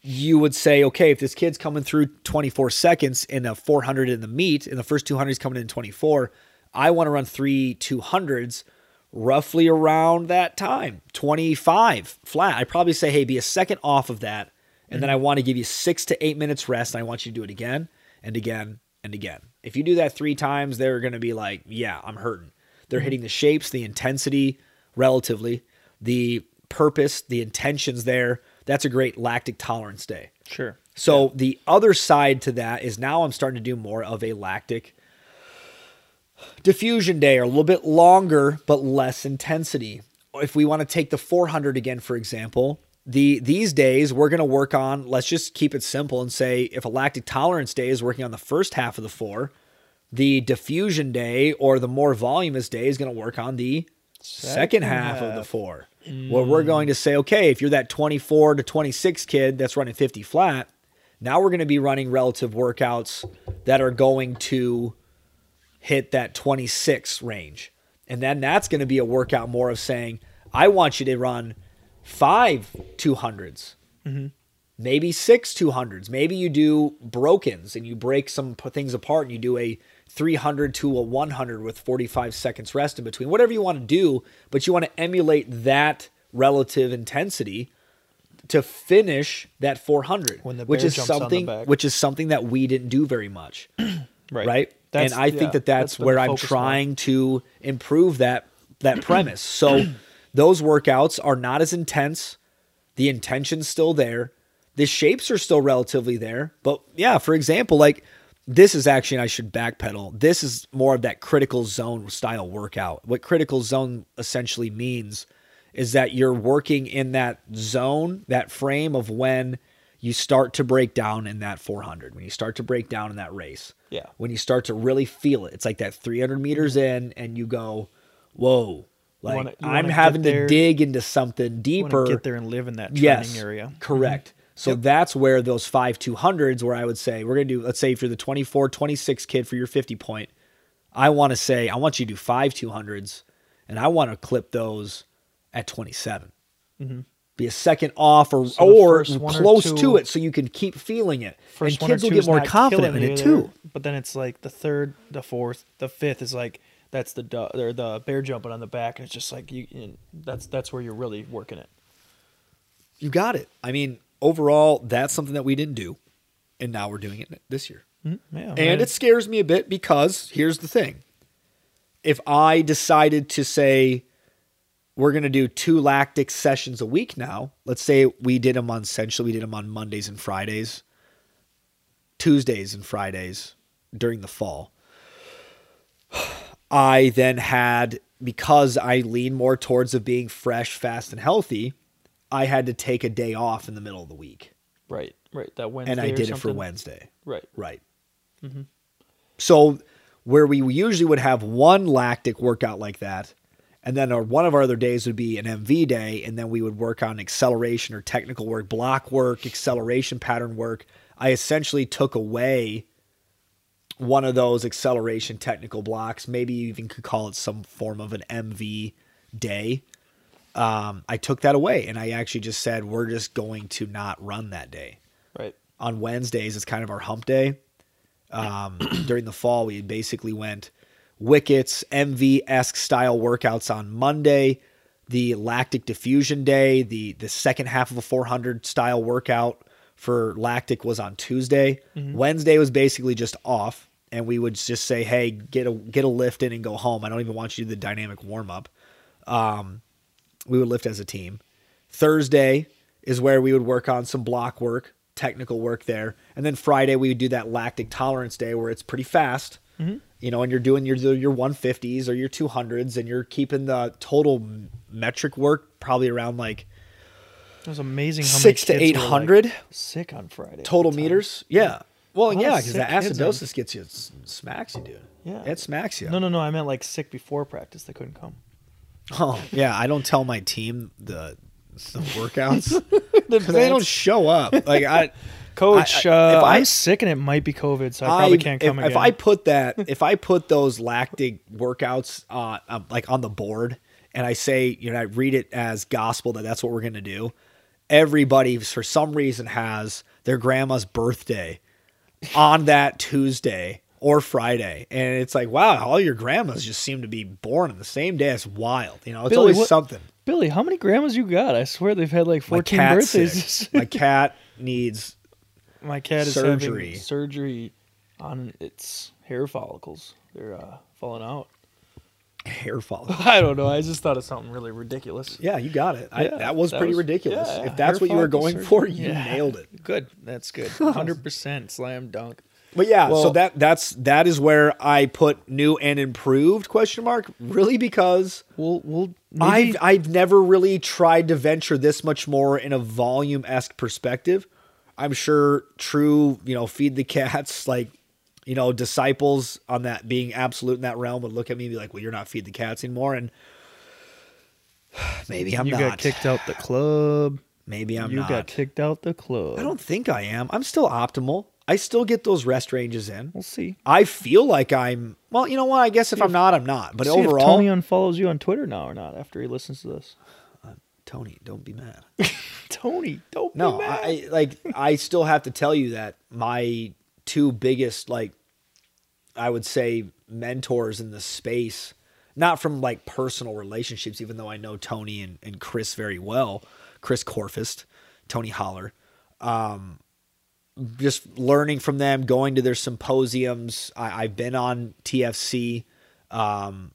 B: you would say, okay, if this kid's coming through 24 seconds in a 400 in the meet, and the first 200 is coming in 24, I want to run three 200s roughly around that time, 25 flat. I probably say, hey, be a second off of that. And then I mm-hmm. want to give you six to eight minutes rest, and I want you to do it again and again and again. If you do that three times, they're going to be like, yeah, I'm hurting. They're mm-hmm. hitting the shapes, the intensity relatively, the purpose, the intentions there that's a great lactic tolerance day.
A: Sure.
B: So yeah. the other side to that is now I'm starting to do more of a lactic diffusion day or a little bit longer but less intensity. If we want to take the 400 again for example, the these days we're going to work on let's just keep it simple and say if a lactic tolerance day is working on the first half of the 4, the diffusion day or the more voluminous day is going to work on the second,
A: second
B: half, half of the 4 mm. where we're going to say, okay, if you're that 24 to 26 kid that's running 50 flat, now we're going to be running relative workouts that are going to hit that 26 range. And then that's going to be a workout more of saying, I want you to run five 200s, mm-hmm. maybe six 200s. Maybe you do brokens and you break some things apart and you do a 300 to a 100 with 45 seconds rest in between, whatever you want to do, but you want to emulate that relative intensity to finish that 400,
A: When the
B: which is
A: jumps on the
B: something which is something that we didn't do very much,
A: Right.
B: right?
A: That's-
B: and I
A: yeah,
B: think that that's,
A: been
B: where I'm trying to improve that that premise. So those workouts are not as intense. The intention's still there. The shapes are still relatively there. But yeah, for example, like this is actually, and I should backpedal. This is more of that critical zone style workout. What critical zone essentially means is that you're working in that zone, that frame of when you start to break down in that 400, when you start to break down in that race.
A: Yeah.
B: When you start to really feel it. It's like that 300 meters in, and you go, whoa. Like
A: wanna-
B: I'm having to dig into something deeper
A: get there and live in that training
B: yes,
A: area.
B: Correct. So that's where those five 200s, where I would say, we're going to do, let's say if you're the 24, 26 kid for your 50 point, I want to say, I want you to do five 200s and I want to clip those at 27. Be a second off or,
A: Mm-hmm. So
B: or
A: one or
B: close
A: two-
B: to it so you can keep feeling it. And kids will get more confident in it
A: you
B: too.
A: But then it's like the third, the fourth, the fifth is like that's the du- or the bear jumping on the back, and it's just like you. That's that's where you're really working it.
B: You got it. I mean, overall, that's something that we didn't do. And now we're doing it this year.
A: Mm, yeah, man.
B: And it scares me a bit because here's the thing. If I decided to say we're going to do two lactic sessions a week now, let's say we did them on essentially we did them on Mondays and Fridays, Tuesdays and Fridays during the fall. I then had because I lean more towards of being fresh, fast and healthy, I had to take a day off in the middle of the week.
A: right, right. That Wednesday
B: And I did it for. Wednesday.
A: Right.
B: Right. So where we usually would have one lactic workout like that, and then our, one of our other days would be an MV day, and then we would work on acceleration or technical work, block work, acceleration pattern work. I essentially took away one of those acceleration technical blocks. Maybe you even could call it some form of an MV day. Um, I took that away, and I actually just said we're just going to not run that day
A: Right.
B: on Wednesdays it's kind of our hump day. Um, during the fall, we basically went wickets, MV esque style workouts on Monday, the lactic diffusion day, the the second half of a 400 style workout for lactic was on Tuesday. Wednesday was basically just off, and we would just say, "Hey, get a get a lift in and go home." I don't even want you to do the dynamic warm up. Um, we would lift as a team. Thursday is where we would work on some block work, technical work there. And then Friday we would do that lactic tolerance day where it's pretty fast. Mm-hmm. You know, and you're doing your your 150s or your 200s and you're keeping the total metric work probably around like
A: It was amazing. How
B: 6 to
A: kids were, like,
B: 800
A: sick on Friday.
B: total
A: at the time.
B: meters. Yeah. Well, yeah, because the
A: sick kids on-
B: acidosis gets you, smacks you, dude.
A: Yeah.
B: It smacks you.
A: No, no, no. I meant like sick before practice. They couldn't come.
B: Oh, yeah. I don't tell my team the the workouts because they don't show up. Like I,
A: Coach,
B: I- I-
A: uh,
B: if I-
A: I'm sick and it might be COVID, so I probably can't come
B: if,
A: again.
B: if I put that, if I put those lactic workouts uh, um, like on the board, and I say, you know, I read it as gospel that that's what we're going to do. Everybody, for some reason, has their grandma's birthday on that Tuesday or Friday, and it's like, wow, all your grandmas just seem to be born on the same day. It's wild, you know. It's
A: Billy,
B: always
A: what-
B: something.
A: Billy, how many grandmas you got? I swear they've had like 14
B: cat's
A: birthdays.
B: My cat needs
A: My cat is
B: Surgery.
A: having surgery on its hair follicles. They're uh, falling out.
B: hair follicles.
A: I don't know. I just thought of something really ridiculous.
B: Yeah, you got it. I,
A: Yeah,
B: that was
A: that
B: pretty
A: was-
B: ridiculous.
A: yeah,
B: if that's what you were going
A: surgery.
B: for, you
A: Yeah.
B: nailed it.
A: Good. That's good. 100% slam dunk.
B: But yeah, so that that's that is where I put new and improved question mark. Really, because
A: We'll we'll
B: I've I've never really tried to venture this much more in a volume esque perspective. I'm sure true, you know, feed the cats like you know disciples on that being absolute in that realm would look at me and be like, "Well, you're not feed the cats anymore," and maybe I'm
A: you
B: not.
A: got kicked out the club.
B: Maybe I'm
A: you
B: not.
A: got kicked out the club.
B: I don't think I am. I'm still optimal. I still get those rest ranges in.
A: We'll see.
B: I feel like I'm well, you know what? I guess if I'm not, I'm not. But
A: if
B: overall,
A: Tony unfollows you on Twitter now or not after he listens to this.
B: Tony, don't be mad.
A: Tony, don't
B: No,
A: be mad.
B: I- like I still have to tell you that my two biggest like I would say mentors in the space, not from like personal relationships, even though I know Tony and, and Chris very well, Chris Korfist, Tony Holler. Um, just learning from them, going to their symposiums. I, I've been on TFC, um,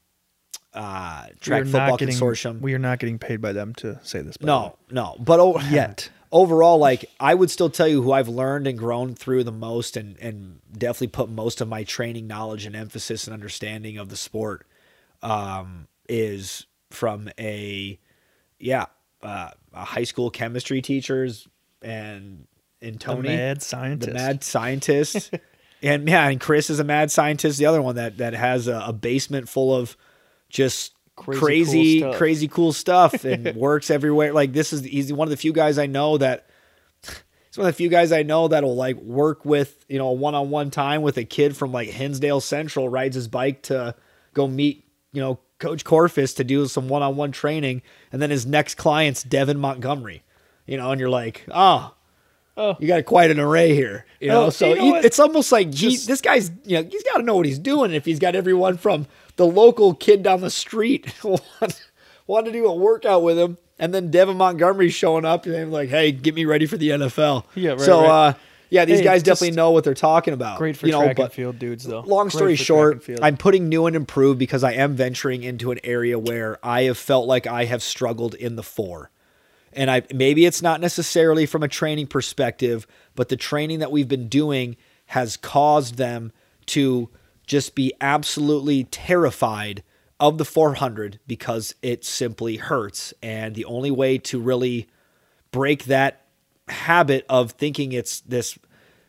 B: uh, Track Football
A: getting,
B: Consortium.
A: We are not getting paid by them to say this.
B: No, no. But o-
A: Yet.
B: overall, like I would still tell you who I've learned and grown through the most, and and definitely put most of my training knowledge and emphasis and understanding of the sport um, is from a yeah uh, a high school chemistry teachers and and
A: The
B: Tony
A: mad scientist.
B: the mad scientist. and yeah, and Chris is a mad scientist. The other one that that has a, a basement full of just
A: Crazy
B: crazy,
A: cool
B: crazy,
A: stuff.
B: cool stuff and works everywhere. Like this is he's one of the few guys I know that he's one of the few guys I know that'll like work with you know one on one time with a kid from like Hinsdale Central rides his bike to go meet you know Coach Korfist to do some one on one training, and then his next client's Devin Montgomery. You know, and you're like, oh,
A: Oh.
B: you got quite an array here. You know,
A: Oh,
B: so
A: you know
B: he- it's almost like he,
A: Just-
B: this guy's, you know, he's got to know what he's doing. If he's got everyone from the local kid down the street want, want to do a workout with him, and then Devin Montgomery showing up and they're like, "Hey, get me ready for the NFL."
A: Yeah, right,
B: So,
A: right.
B: uh, yeah, these
A: Hey,
B: guys definitely know what they're talking about.
A: Great for
B: you know,
A: track and field dudes, though.
B: long story short. I'm putting new and improved because I am venturing into an area where I have felt like I have struggled in the four. And I maybe it's not necessarily from a training perspective, but the training that we've been doing has caused them to just be absolutely terrified of the 400 because it simply hurts. And the only way to really break that habit of thinking it's this,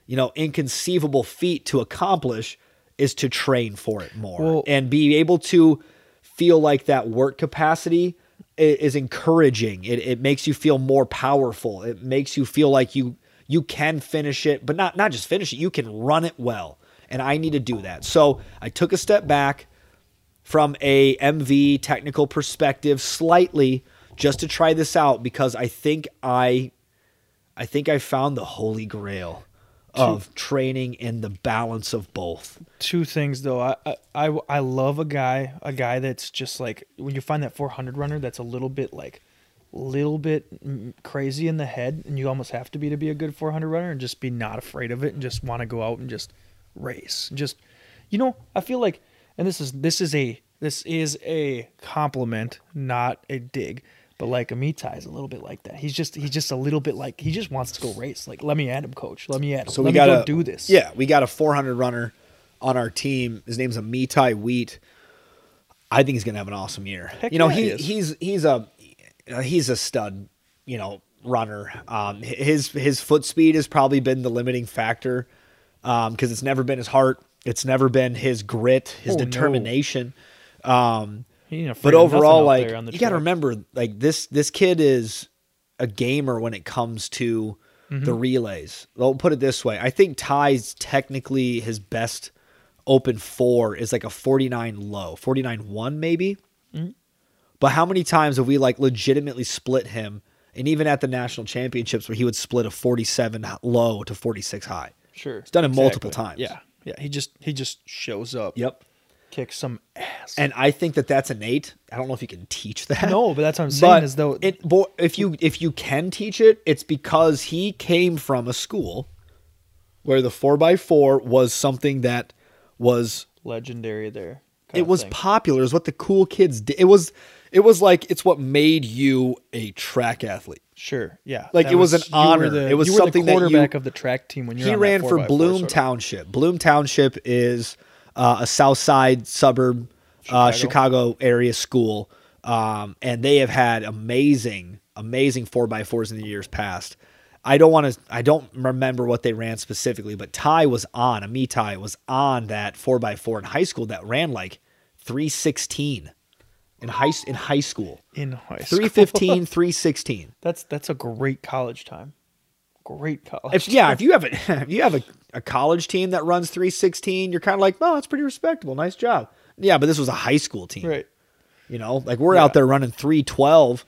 B: you know, inconceivable feat to accomplish is to train for it more
A: Well-
B: and be able to feel like that work capacity is encouraging. It, it makes you feel more powerful. It makes you feel like you you can finish it, but not not just finish it. You can run it well, and I need to do that. So I took a step back from a MV technical perspective slightly just to try this out because I think I I think I found the holy grail of training in the balance of both.
A: two things though. I, I I love a guy, a guy that's just like when you find that 400 runner that's a little bit like little bit crazy in the head and you almost have to be to be a good 400 runner and just be not afraid of it and just want to go out and just race. Just you know, I feel like and this is this is a this is a compliment, not a dig. But like Amitai is a little bit like that. He's just he's just a little bit like he just wants to go race. Like let me at him, coach. Let me at him.
B: So
A: let
B: we
A: me
B: got
A: go
B: to
A: do this.
B: Yeah, we got a 400 runner on our team. His name's Amitai Wheat. I think he's gonna have an awesome year.
A: Heck
B: you know,
A: yeah,
B: he
A: he
B: he's he's a he's a stud. You know, runner. Um, his his foot speed has probably been the limiting factor because it's never been his heart. It's never been his grit, his
A: Oh, no.
B: determination. Um, But overall, like you got to remember, like this this kid is a gamer when it comes to
A: Mm-hmm.
B: the relays. I'll put it this way: I think Ty's technically his best open four is like a forty nine low, forty nine one maybe.
A: Mm-hmm.
B: But how many times have we like legitimately split him? And even at the national championships, where he would split a forty seven low to forty six high.
A: Sure.
B: He's done it multiple times.
A: Yeah. Yeah. He just he just shows up.
B: Yep.
A: Kicks some ass.
B: And I think that that's innate. I don't know if you can teach that.
A: no, but that's what I'm saying
B: but
A: is though
B: it but if you if you can teach it it's because he came from a school where the 4x4 was something that was
A: legendary there.
B: it was
A: thing.
B: popular it was what the cool kids did it was it was like it's what made you a track athlete
A: sure. Yeah.
B: like,
A: That
B: it was an honor.
A: the-
B: It was
A: you were
B: something that
A: the
B: you-
A: quarterback of the track team when you're
B: he ran for
A: 4x4
B: bloom
A: sort of.
B: township bloom township is uh, a south side suburb uh, chicago. Area school. Um, and they have had amazing amazing 4x4s in the years past. I don't want to i don't remember what they ran specifically but ty was on amitai was on that 4x4 in high school that ran like 316 in high in high school.
A: In high school.
B: 315 316
A: that's that's a great college time. Great college.
B: if yeah, if you have a if you have a, a college team that runs 316, you're kind of like, oh, that's pretty respectable. Nice job. Yeah, but this was a high school team.
A: right.
B: You know, like we're
A: Yeah.
B: out there running 312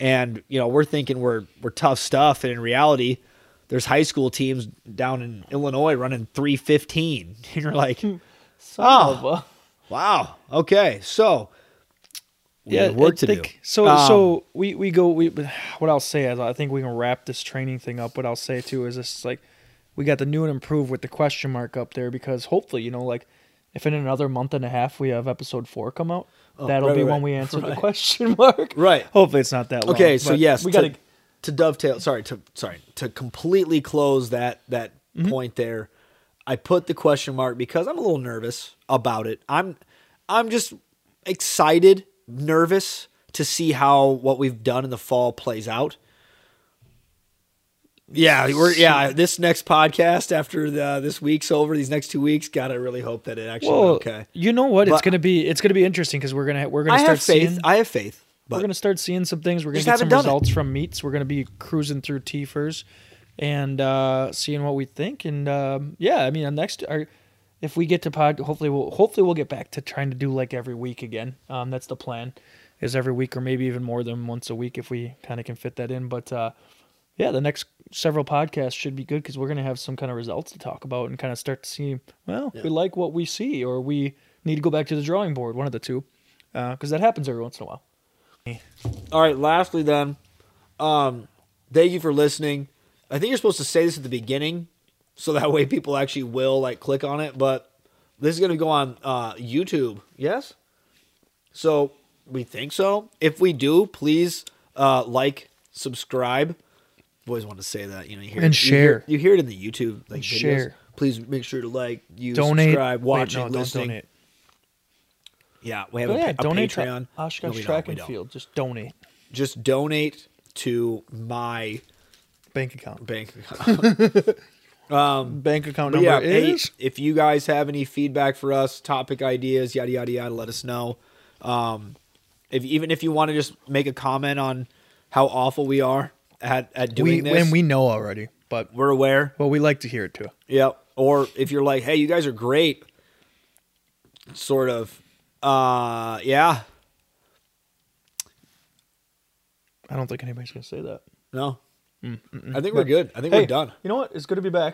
B: and you know, we're thinking we're we're tough stuff and in reality, there's high school teams down in Illinois running 315. And you're like,
A: hmm.
B: Oh. Wow. Okay. So we have work to
A: think-
B: do.
A: So
B: Um,
A: so we we go we what I'll say is I think we can wrap this training thing up. What I'll say too is this like we got the new and improved with the question mark up there because hopefully you know like if in another month and a half we have episode four come out,
B: Oh,
A: that'll
B: right,
A: be
B: right,
A: when we answer the question mark.
B: Right.
A: Hopefully it's not that long.
B: Okay, so yes,
A: we got to
B: to dovetail. Sorry, to sorry to completely close that that
A: Mm-hmm.
B: point there. I put the question mark because I'm a little nervous about it. I'm I'm just excited, nervous to see how what we've done in the fall plays out. Yeah, we're yeah. This next podcast after the this week's over, these next two weeks, gotta really hope that it actually
A: well,
B: okay.
A: you know what? it's gonna be it's gonna be interesting because we're gonna we're gonna
B: I
A: start
B: have faith.
A: seeing
B: I have faith.
A: we're gonna start seeing some things. We're gonna get some
B: done it.
A: results from meets. We're gonna be cruising through Tifers and uh, seeing what we think. And um, yeah, I mean, next, our, if we get to pod, hopefully we'll hopefully we'll get back to trying to do like every week again. Um, that's the plan, is every week or maybe even more than once a week if we kind of can fit that in. But uh, yeah, the next several podcasts should be good because we're gonna have some kind of results to talk about and kind of start to see. Well,
B: Yeah.
A: we like what we see, or we need to go back to the drawing board. One of the two, because that happens every once in a while.
B: All right, lastly then, um, thank you for listening. I think you're supposed to say this at the beginning, so that way people actually will like click on it. But this is gonna go on uh, YouTube, yes. So we think so. If we do, please uh, like, subscribe. I've always wanted to say that, you know, you hear
A: And
B: you hear-
A: share.
B: You hear, it in the YouTube like videos.
A: share.
B: Please make sure to like, you
A: donate,
B: subscribe, watch
A: Wait,
B: it,
A: no, don't
B: listening.
A: donate.
B: Yeah, we have
A: But
B: a,
A: yeah,
B: a
A: donate to
B: Patreon. No,
A: Oshkosh
B: don't,
A: Track and. Field. Just donate.
B: Just donate to my
A: Bank account.
B: bank account. um,
A: Bank account number
B: yeah,
A: is
B: if you guys have any feedback for us, topic ideas, yada yada yada, let us know. Um, if even if you want to just make a comment on how awful we are at at
A: we
B: doing this,
A: and we know already, but
B: we're aware.
A: well, we like to hear it too.
B: Yep. Or if you're like, hey, you guys are great, sort of. Uh, yeah.
A: I don't think anybody's gonna say that.
B: No.
A: Mm, mm-mm.
B: I think we're good. I think
A: hey,
B: we're done.
A: You know what? It's good to be back.